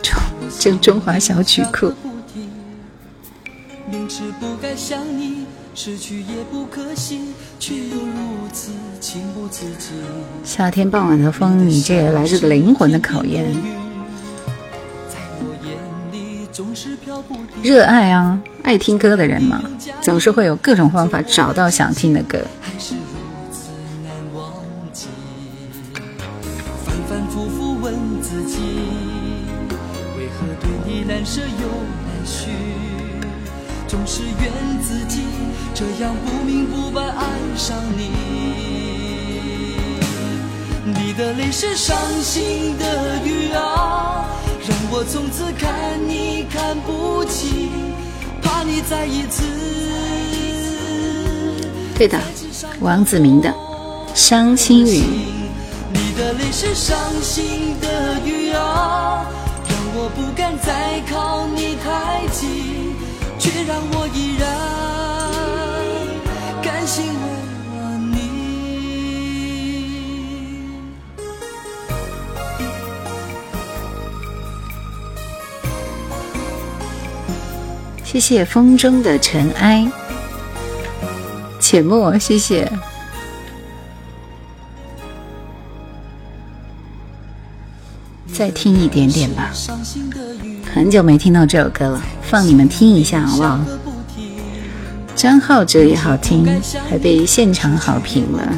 中中中华小曲库。
明知不该想你，失去也不可惜，却又如此
夏天傍晚的风，你这也来自灵魂的考验。热爱啊，爱听歌的人嘛，总是会有各种方法找到想听的歌。反反复复问自己，为何对你难舍又难续？总是怨自己这样不明不白爱上你。你的泪是伤心的雨啊，让我从此看你看不清，怕你再一次。对的，王子明的《伤心雨》。你的泪是伤心的雨啊，让我不敢再靠你太近。却让我依然甘心谢谢风中的尘埃，浅墨，谢谢。再听一点点吧。很久没听到这首歌了，放你们听一下好不好？张浩哲也好听，还被现场好评了。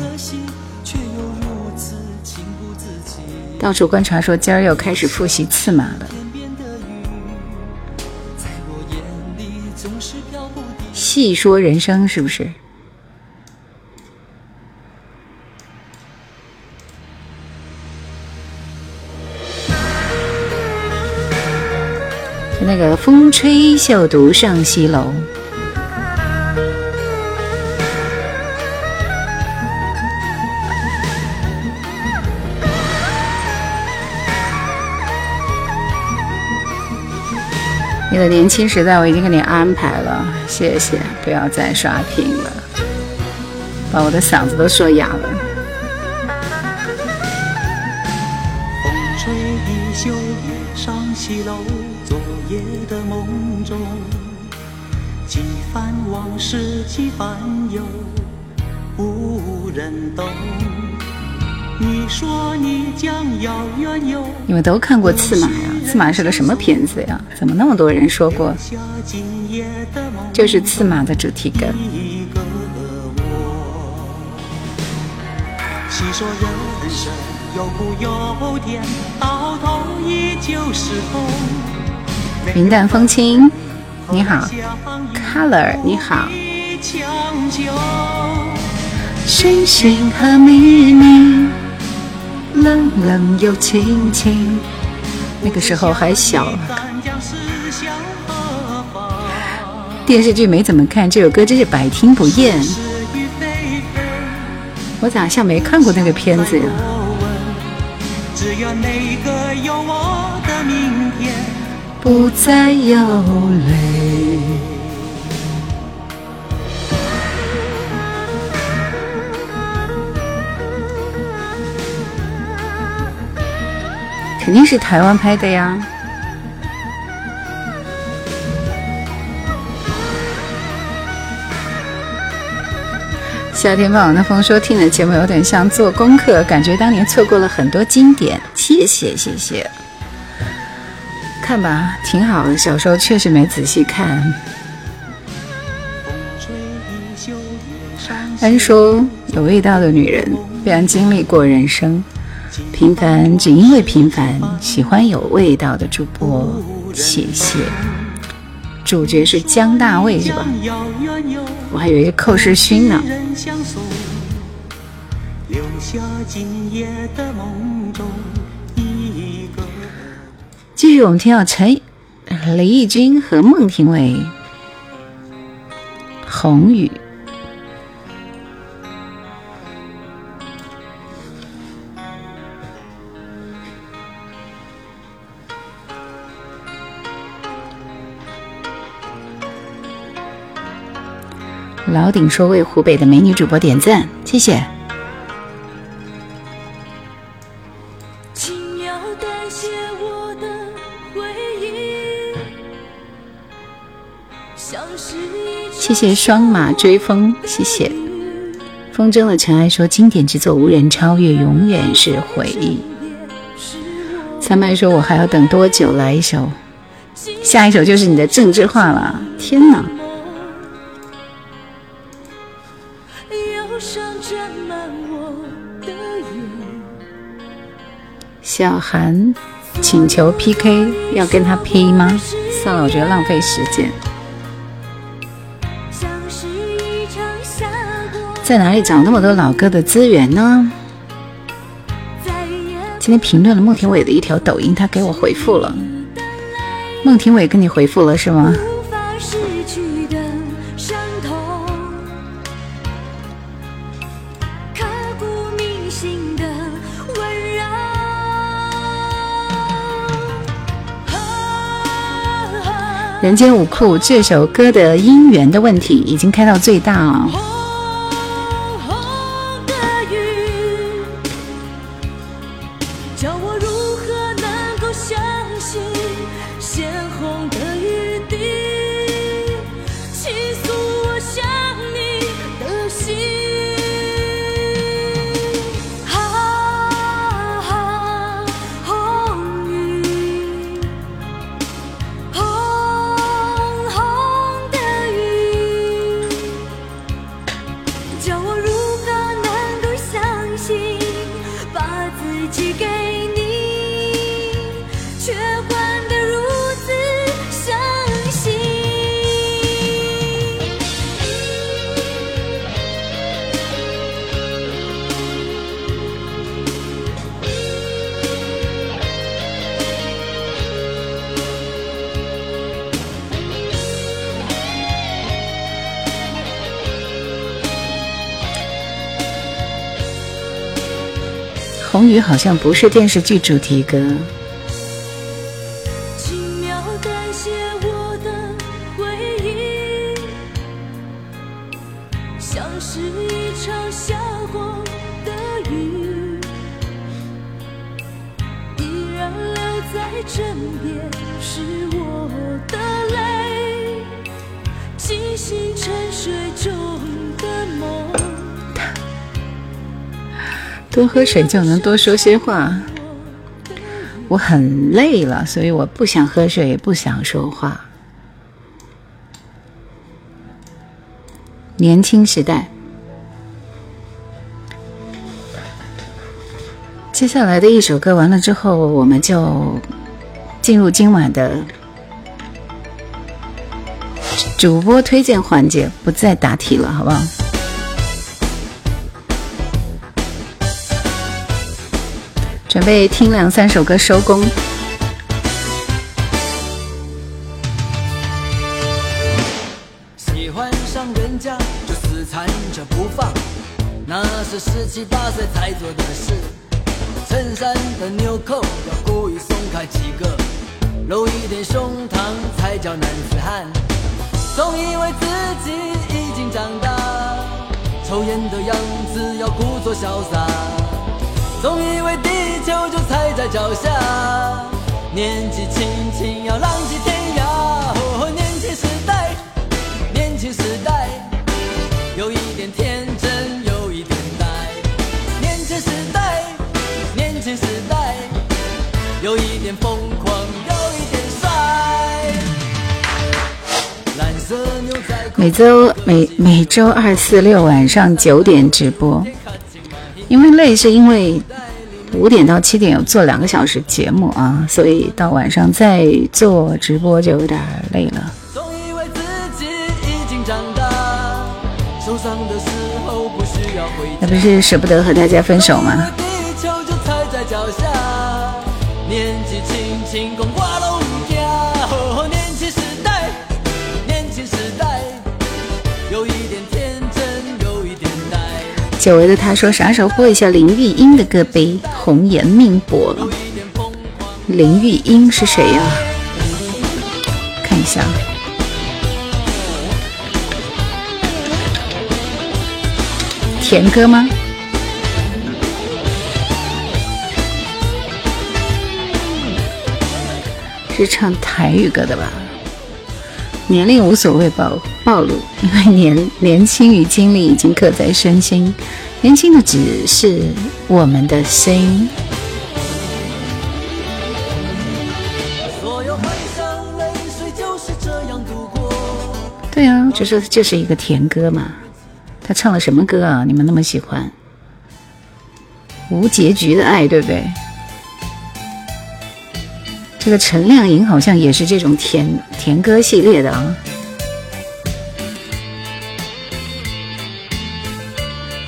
到处观察说今儿又开始复习刺马了。细说人生是不是？那个风吹绣独上西楼，你的年轻时代我已经给你安排了，谢谢，不要再刷屏了，把我的嗓子都说哑了。风吹衣袖月上西楼。昨夜的梦中，几番往事几番忧，无人懂。你们都看过《刺马》呀？《刺马》是个什么片子呀？怎么那么多人说过？就是《刺马》的主题歌。细说人生有苦有甜，到头依旧是痛。云淡风轻，你好，Color，你好。星星和秘密，冷冷又清清。那个时候还小，电视剧没怎么看，这首歌真是百听不厌。我咋像没看过那个片子呀？不再有泪。肯定是台湾拍的呀。夏天傍晚的风说：“听的节目有点像做功课，感觉当年错过了很多经典。”谢谢谢谢，看吧，挺好的。小时候确实没仔细看。安说：“有味道的女人，必然经历过人生。平凡只因为平凡，喜欢有味道的主播。”谢谢。主角是江大卫是吧？我还以为寇世勋呢。继续，我们听到陈李翊君和孟庭苇《红雨》。老顶说为湖北的美女主播点赞，谢谢。谢谢双马追风，谢谢风筝的尘埃说经典之作无人超越，永远是回忆。三麦说我还要等多久？来一首，下一首就是你的政治化了。天哪！小韩请求 PK，要跟他 P 吗？算了，我觉得浪费时间。在哪里找那么多老歌的资源呢？今天评论了孟庭苇的一条抖音，他给我回复了。孟庭苇跟你回复了是吗？人间舞库这首歌的音源的问题已经开到最大了。好像不是电视剧主题歌。多喝水就能多说些话。我很累了，所以我不想喝水，也不想说话。年轻时代，接下来的一首歌完了之后，我们就进入今晚的主播推荐环节，不再答题了，好不好？准备听两三首歌收工。
喜欢上人家就死缠着不放，那是十七八岁才做的事。衬衫的纽扣要故意松开几个，露一点胸膛才叫男子汉。总以为自己已经长大，抽烟的样子要故作潇洒。总以为地球就踩在脚下，年纪轻轻要浪迹天涯。哦，年轻时代，年轻时代，有一点天真，有一点呆。年轻时代，年轻时代，有一点疯狂，有一点帅。蓝色牛仔裤。
每周每每周二、四、六晚上九点直播，因为累是因为五点到七点有做两个小时节目啊，所以到晚上再做直播就有点累了。
总以为自己已经长大，受伤的时候不需要回。
那不是舍不得和大家分手吗？久违的他说啥时候播一下林玉英的歌呗？红颜命薄了。林玉英是谁呀、看一下，甜歌吗？是唱台语歌的吧？年龄无所谓吧暴露，因为年年轻与经历已经刻在身心，年轻的只是我们的心。
所有欢伤泪水就是这样度过。
对啊，就说这是一个甜歌嘛。他唱了什么歌啊？你们那么喜欢？无结局的爱，对不对？这个陈亮颖好像也是这种甜甜歌系列的啊。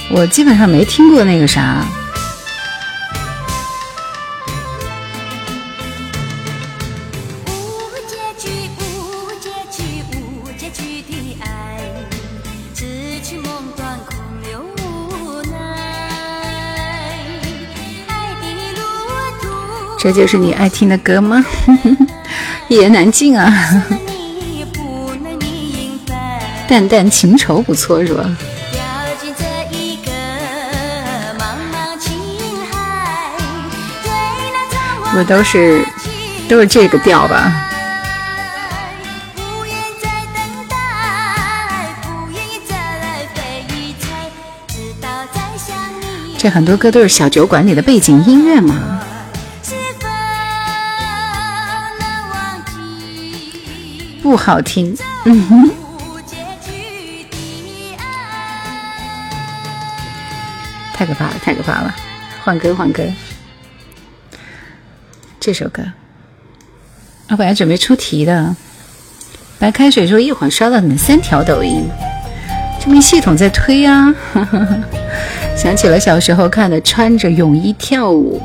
我基本上没听过那个啥，这就是你爱听的歌吗？一言难尽啊。淡淡情愁不错是吧？不都是都是这个调吧？这很多歌都是小酒馆里的背景音乐嘛。不好听，嗯哼？太可怕了，太可怕了！换歌，换歌。这首歌，我本来准备出题的。白开水说一会儿刷到你们三条抖音，这明系统在推啊。想起了小时候看的，穿着泳衣跳舞，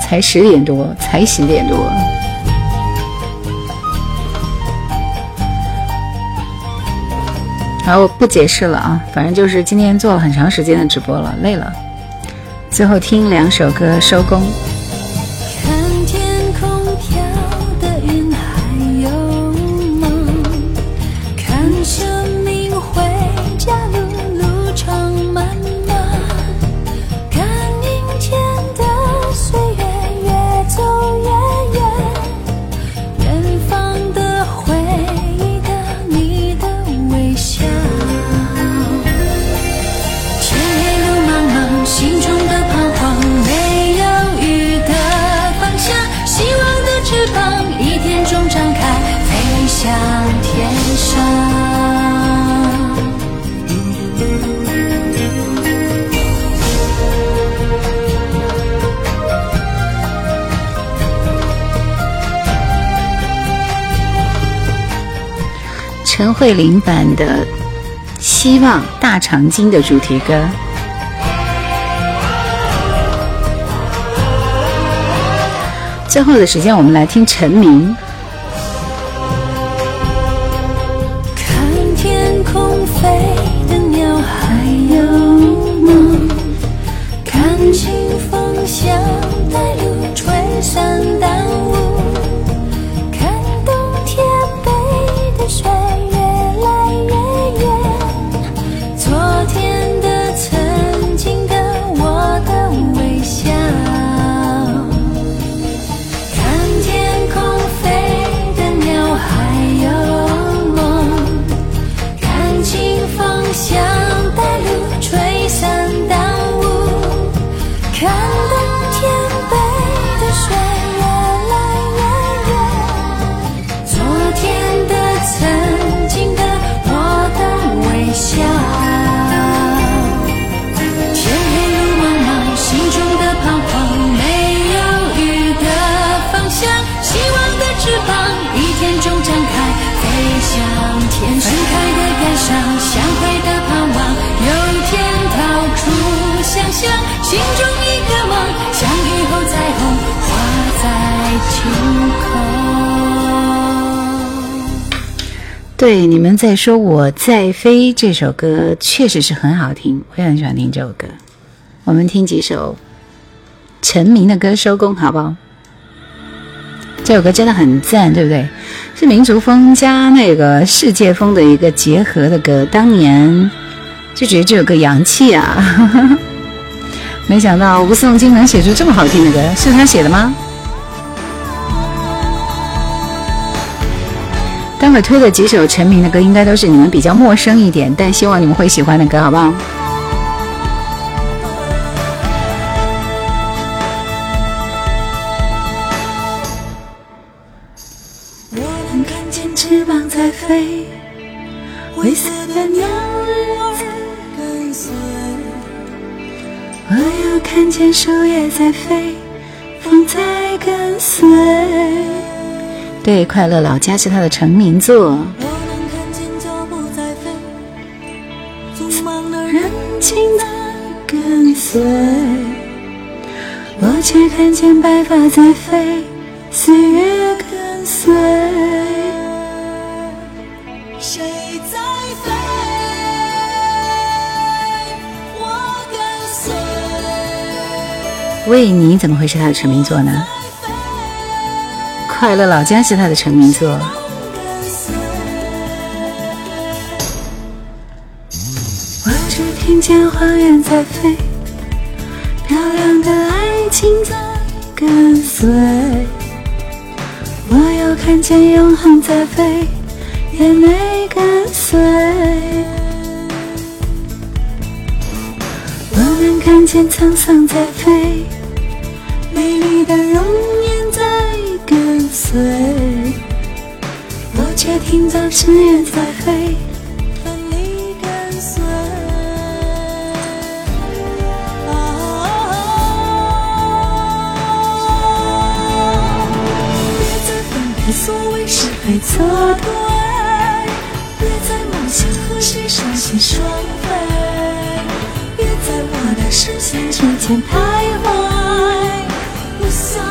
才十点多，才十点多。好，我不解释了啊，反正就是今天做了很长时间的直播了，累了。最后听两首歌收工。慧琳版的《希望大长今》的主题歌，最后的时间我们来听陈明。对，你们在说《我在飞》这首歌确实是很好听，我也很喜欢听这首歌。我们听几首陈明的歌收工，好不好？这首歌真的很赞，对不对？是民族风加那个世界风的一个结合的歌。当年就觉得这首歌洋气啊，没想到吴颂金能写出这么好听的歌，是他写的吗？待会推的几首陈明的歌，应该都是你们比较陌生一点，但希望你们会喜欢的歌，好不好？
我能看见翅膀在飞，灰色的鸟儿在跟随。
我又看见树叶在飞，风在跟随。对，快乐老家是他的成名作。
我能看见脚步在飞，匆忙的人
人情在跟随，我却看见白发在飞，岁月跟随。
谁在飞？我跟随。
为你怎么会是他的成名作呢？快乐老家是他的成名作。我只听见花园在飞，漂亮的爱情在跟随。我又看见永恒在飞，眼泪跟随。我能看见沧桑在飞，美丽的容颜随。我却听到誓言在飞，
奋力跟随。别再分辨所谓是非错对，别在梦想和谁双宿双飞，别在我的视线之间徘徊。我想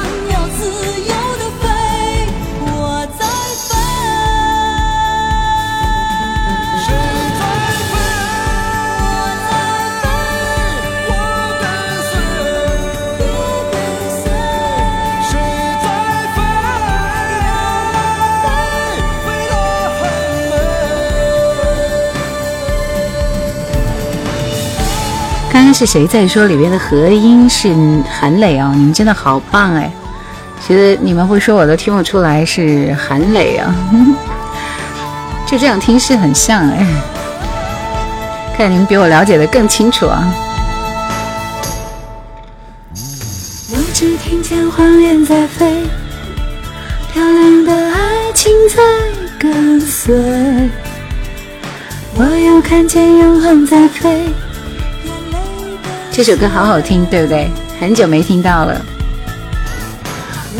美。
刚刚是谁在说里边的和音是韩磊哦？你们真的好棒哎！其实你们会说我都听不出来是韩磊啊，就这样听是很像哎。看你们比我了解的更清楚啊！我只听见谎言在飞，漂亮的爱情在跟随，我又看见永恒在飞。这首歌好好听，对不对？很久没听到了。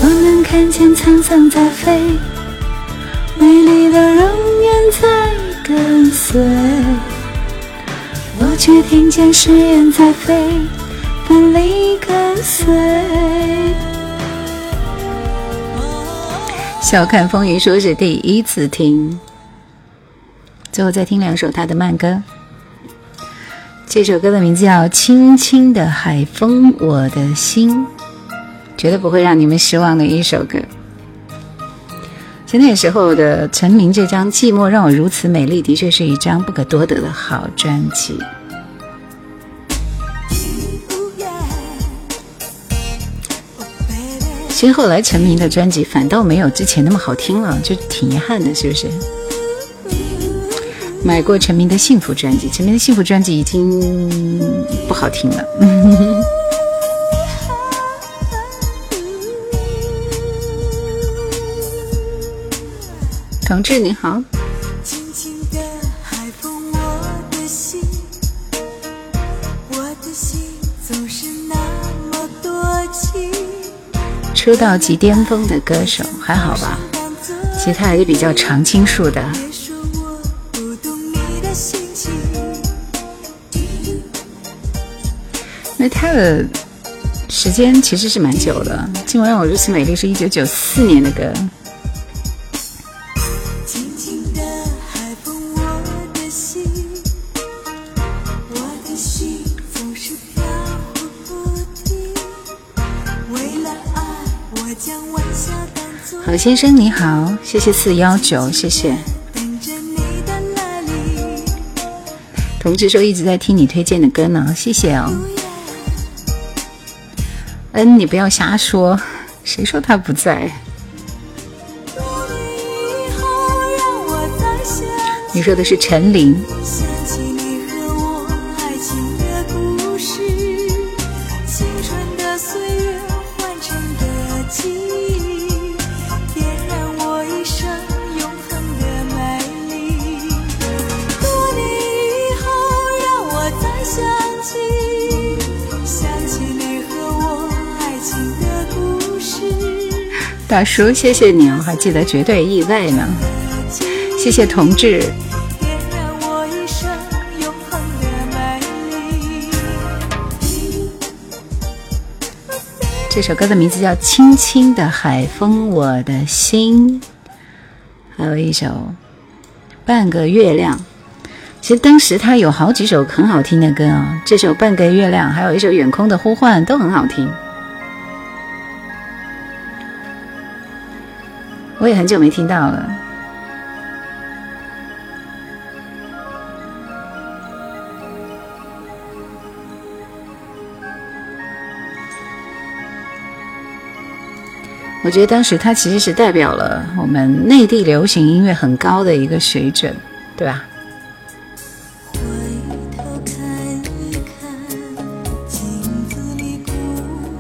我能看见沧桑在飞，美丽的容颜在跟随，我却听见誓言在飞，奋力跟随。笑看风云说是第一次听，最后再听两首他的慢歌。这首歌的名字叫《轻轻的海风我的心》，绝对不会让你们失望的一首歌。其实那时候的陈明这张《寂寞让我如此美丽》，的确是一张不可多得的好专辑。其实后来陈明的专辑反倒没有之前那么好听了，就挺遗憾的，是不是？买过陈明的幸福专辑，陈明的幸福专辑已经不好听了。同志你好，出道即巅峰的歌手还好吧？其他还是比较常青树的。那他的时间其实是蛮久的，《今晚让我如此美丽》是一九九四年的歌。
轻轻的海风，我的心，我的心总是飘忽不定。为了爱，我将晚霞当作
郝先生你好，谢谢四幺九，谢谢。同志说一直在听你推荐的歌呢，谢谢哦。嗯，你不要瞎说，谁说他不在？你说的是陈琳。叔，谢谢你，我还记得绝对意外呢。谢谢同志。这首歌的名字叫《轻轻的海风我的心》，还有一首《半个月亮》。其实当时他有好几首很好听的歌啊、这首《半个月亮》，还有一首《远空的呼唤》都很好听。我也很久没听到了。我觉得当时它其实是代表了我们内地流行音乐很高的一个水准，对吧？
回头看一看镜子里孤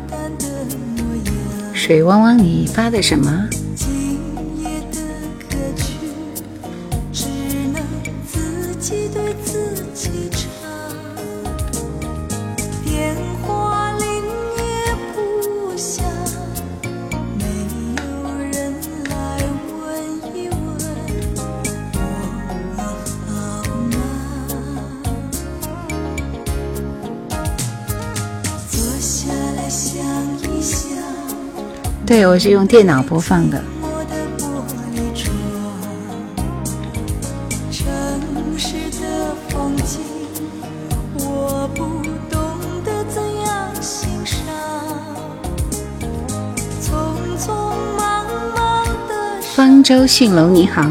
单的模样，
水汪汪，你发的什么？
对，我
是用电脑播放的。方舟驯龙，你好。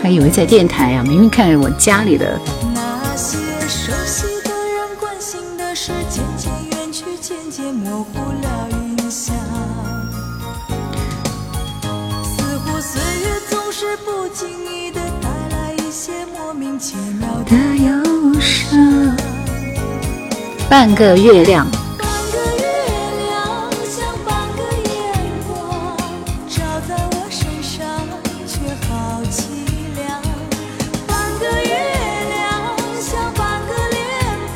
还以为在电台啊，明明看着我家里的。半个月亮。
半个月亮像半个月光照在我身上却好凄凉半个月亮像半个脸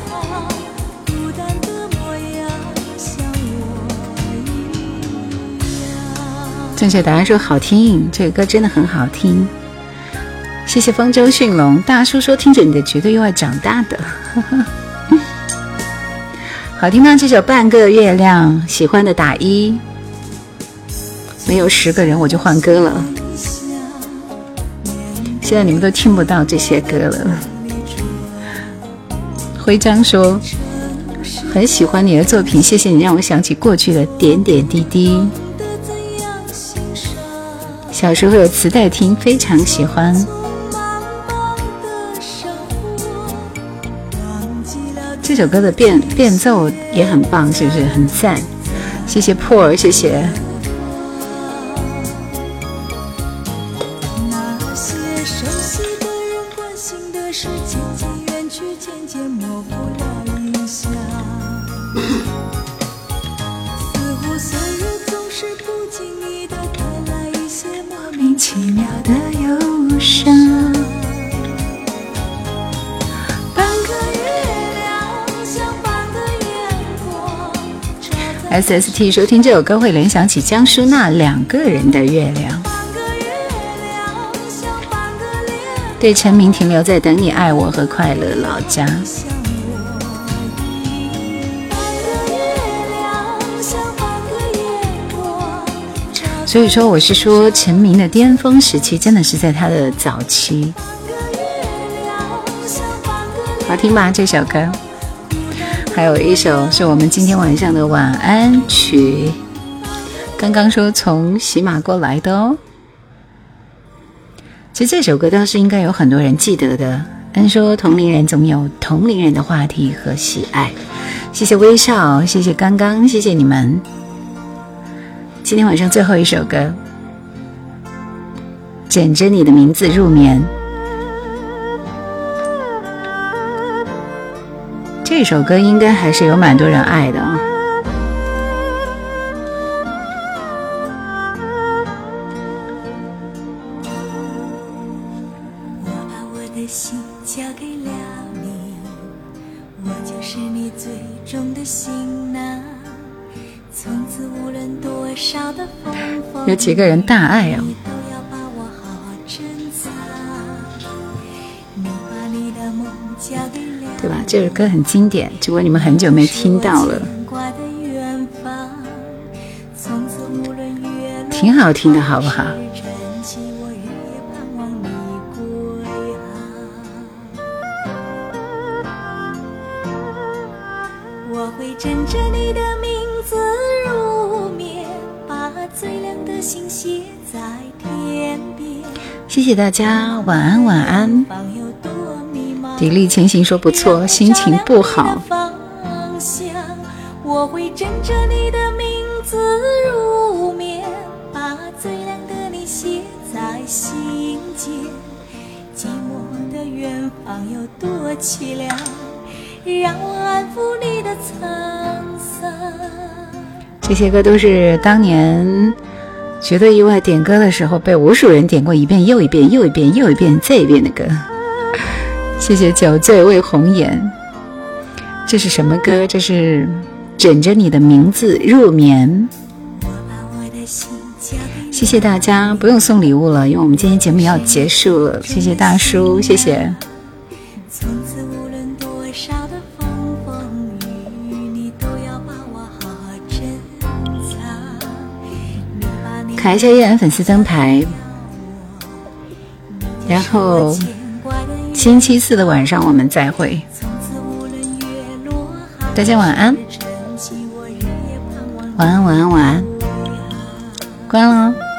庞孤单的模样像我一样
正确答案说好听这个歌真的很好听。谢谢风舟驯龙大叔说听着你的绝对又爱长大的。呵呵好听吗？这首《半个月亮》，喜欢的打一。没有十个人我就换歌了。现在你们都听不到这些歌了。徽章说很喜欢你的作品，谢谢你让我想起过去的点点滴滴。小时候有磁带听，非常喜欢。这首歌的变变奏也很棒，是不是很赞？谢谢破儿，谢谢。S S T 收听这首歌会联想起江淑娜《两个人的月亮》，对陈明停留在等你爱我和快乐老家。所以说，我是说陈明的巅峰时期真的是在他的早期。好听吧这首歌？还有一首是我们今天晚上的晚安曲，刚刚说从喜马过来的哦。其实这首歌倒是应该有很多人记得的。按说同龄人总有同龄人的话题和喜爱。谢谢微笑，谢谢刚刚，谢谢你们。今天晚上最后一首歌，枕着你的名字入眠。这首歌应该还是有蛮多人爱的啊！
我把我的心交给了你，我就是你最终的心囊。从此无论多少的风风
有几个人大爱啊！这首歌很经典，只不过你们很久没听到了，挺好听的，好不好？
我会枕着你的名字入眠，把最亮的星写在天边。
谢谢大家，晚安，晚安。砥砺前行说不错，心情不好。
方向，我会枕着你的名字入眠，把最亮的你写在心间。寂寞的远方有多凄凉，让我安抚你的沧桑。
这些歌都是当年绝对意外点歌的时候被无数人点过一遍又一遍又一遍又一遍再一遍的歌。谢谢酒醉为红颜。这是什么歌？这是枕着你的名字入眠。
我把我的心交给
谢谢大家，不用送礼物了，因为我们今天节目要结束了。谢谢大叔，谢谢。
从此无论多少的风风雨雨，你都要把我好好珍藏。你把你
卡一下依然粉丝灯牌，然后星期四的晚上我们再会。大家晚安，晚安，晚安，晚安，关了哦。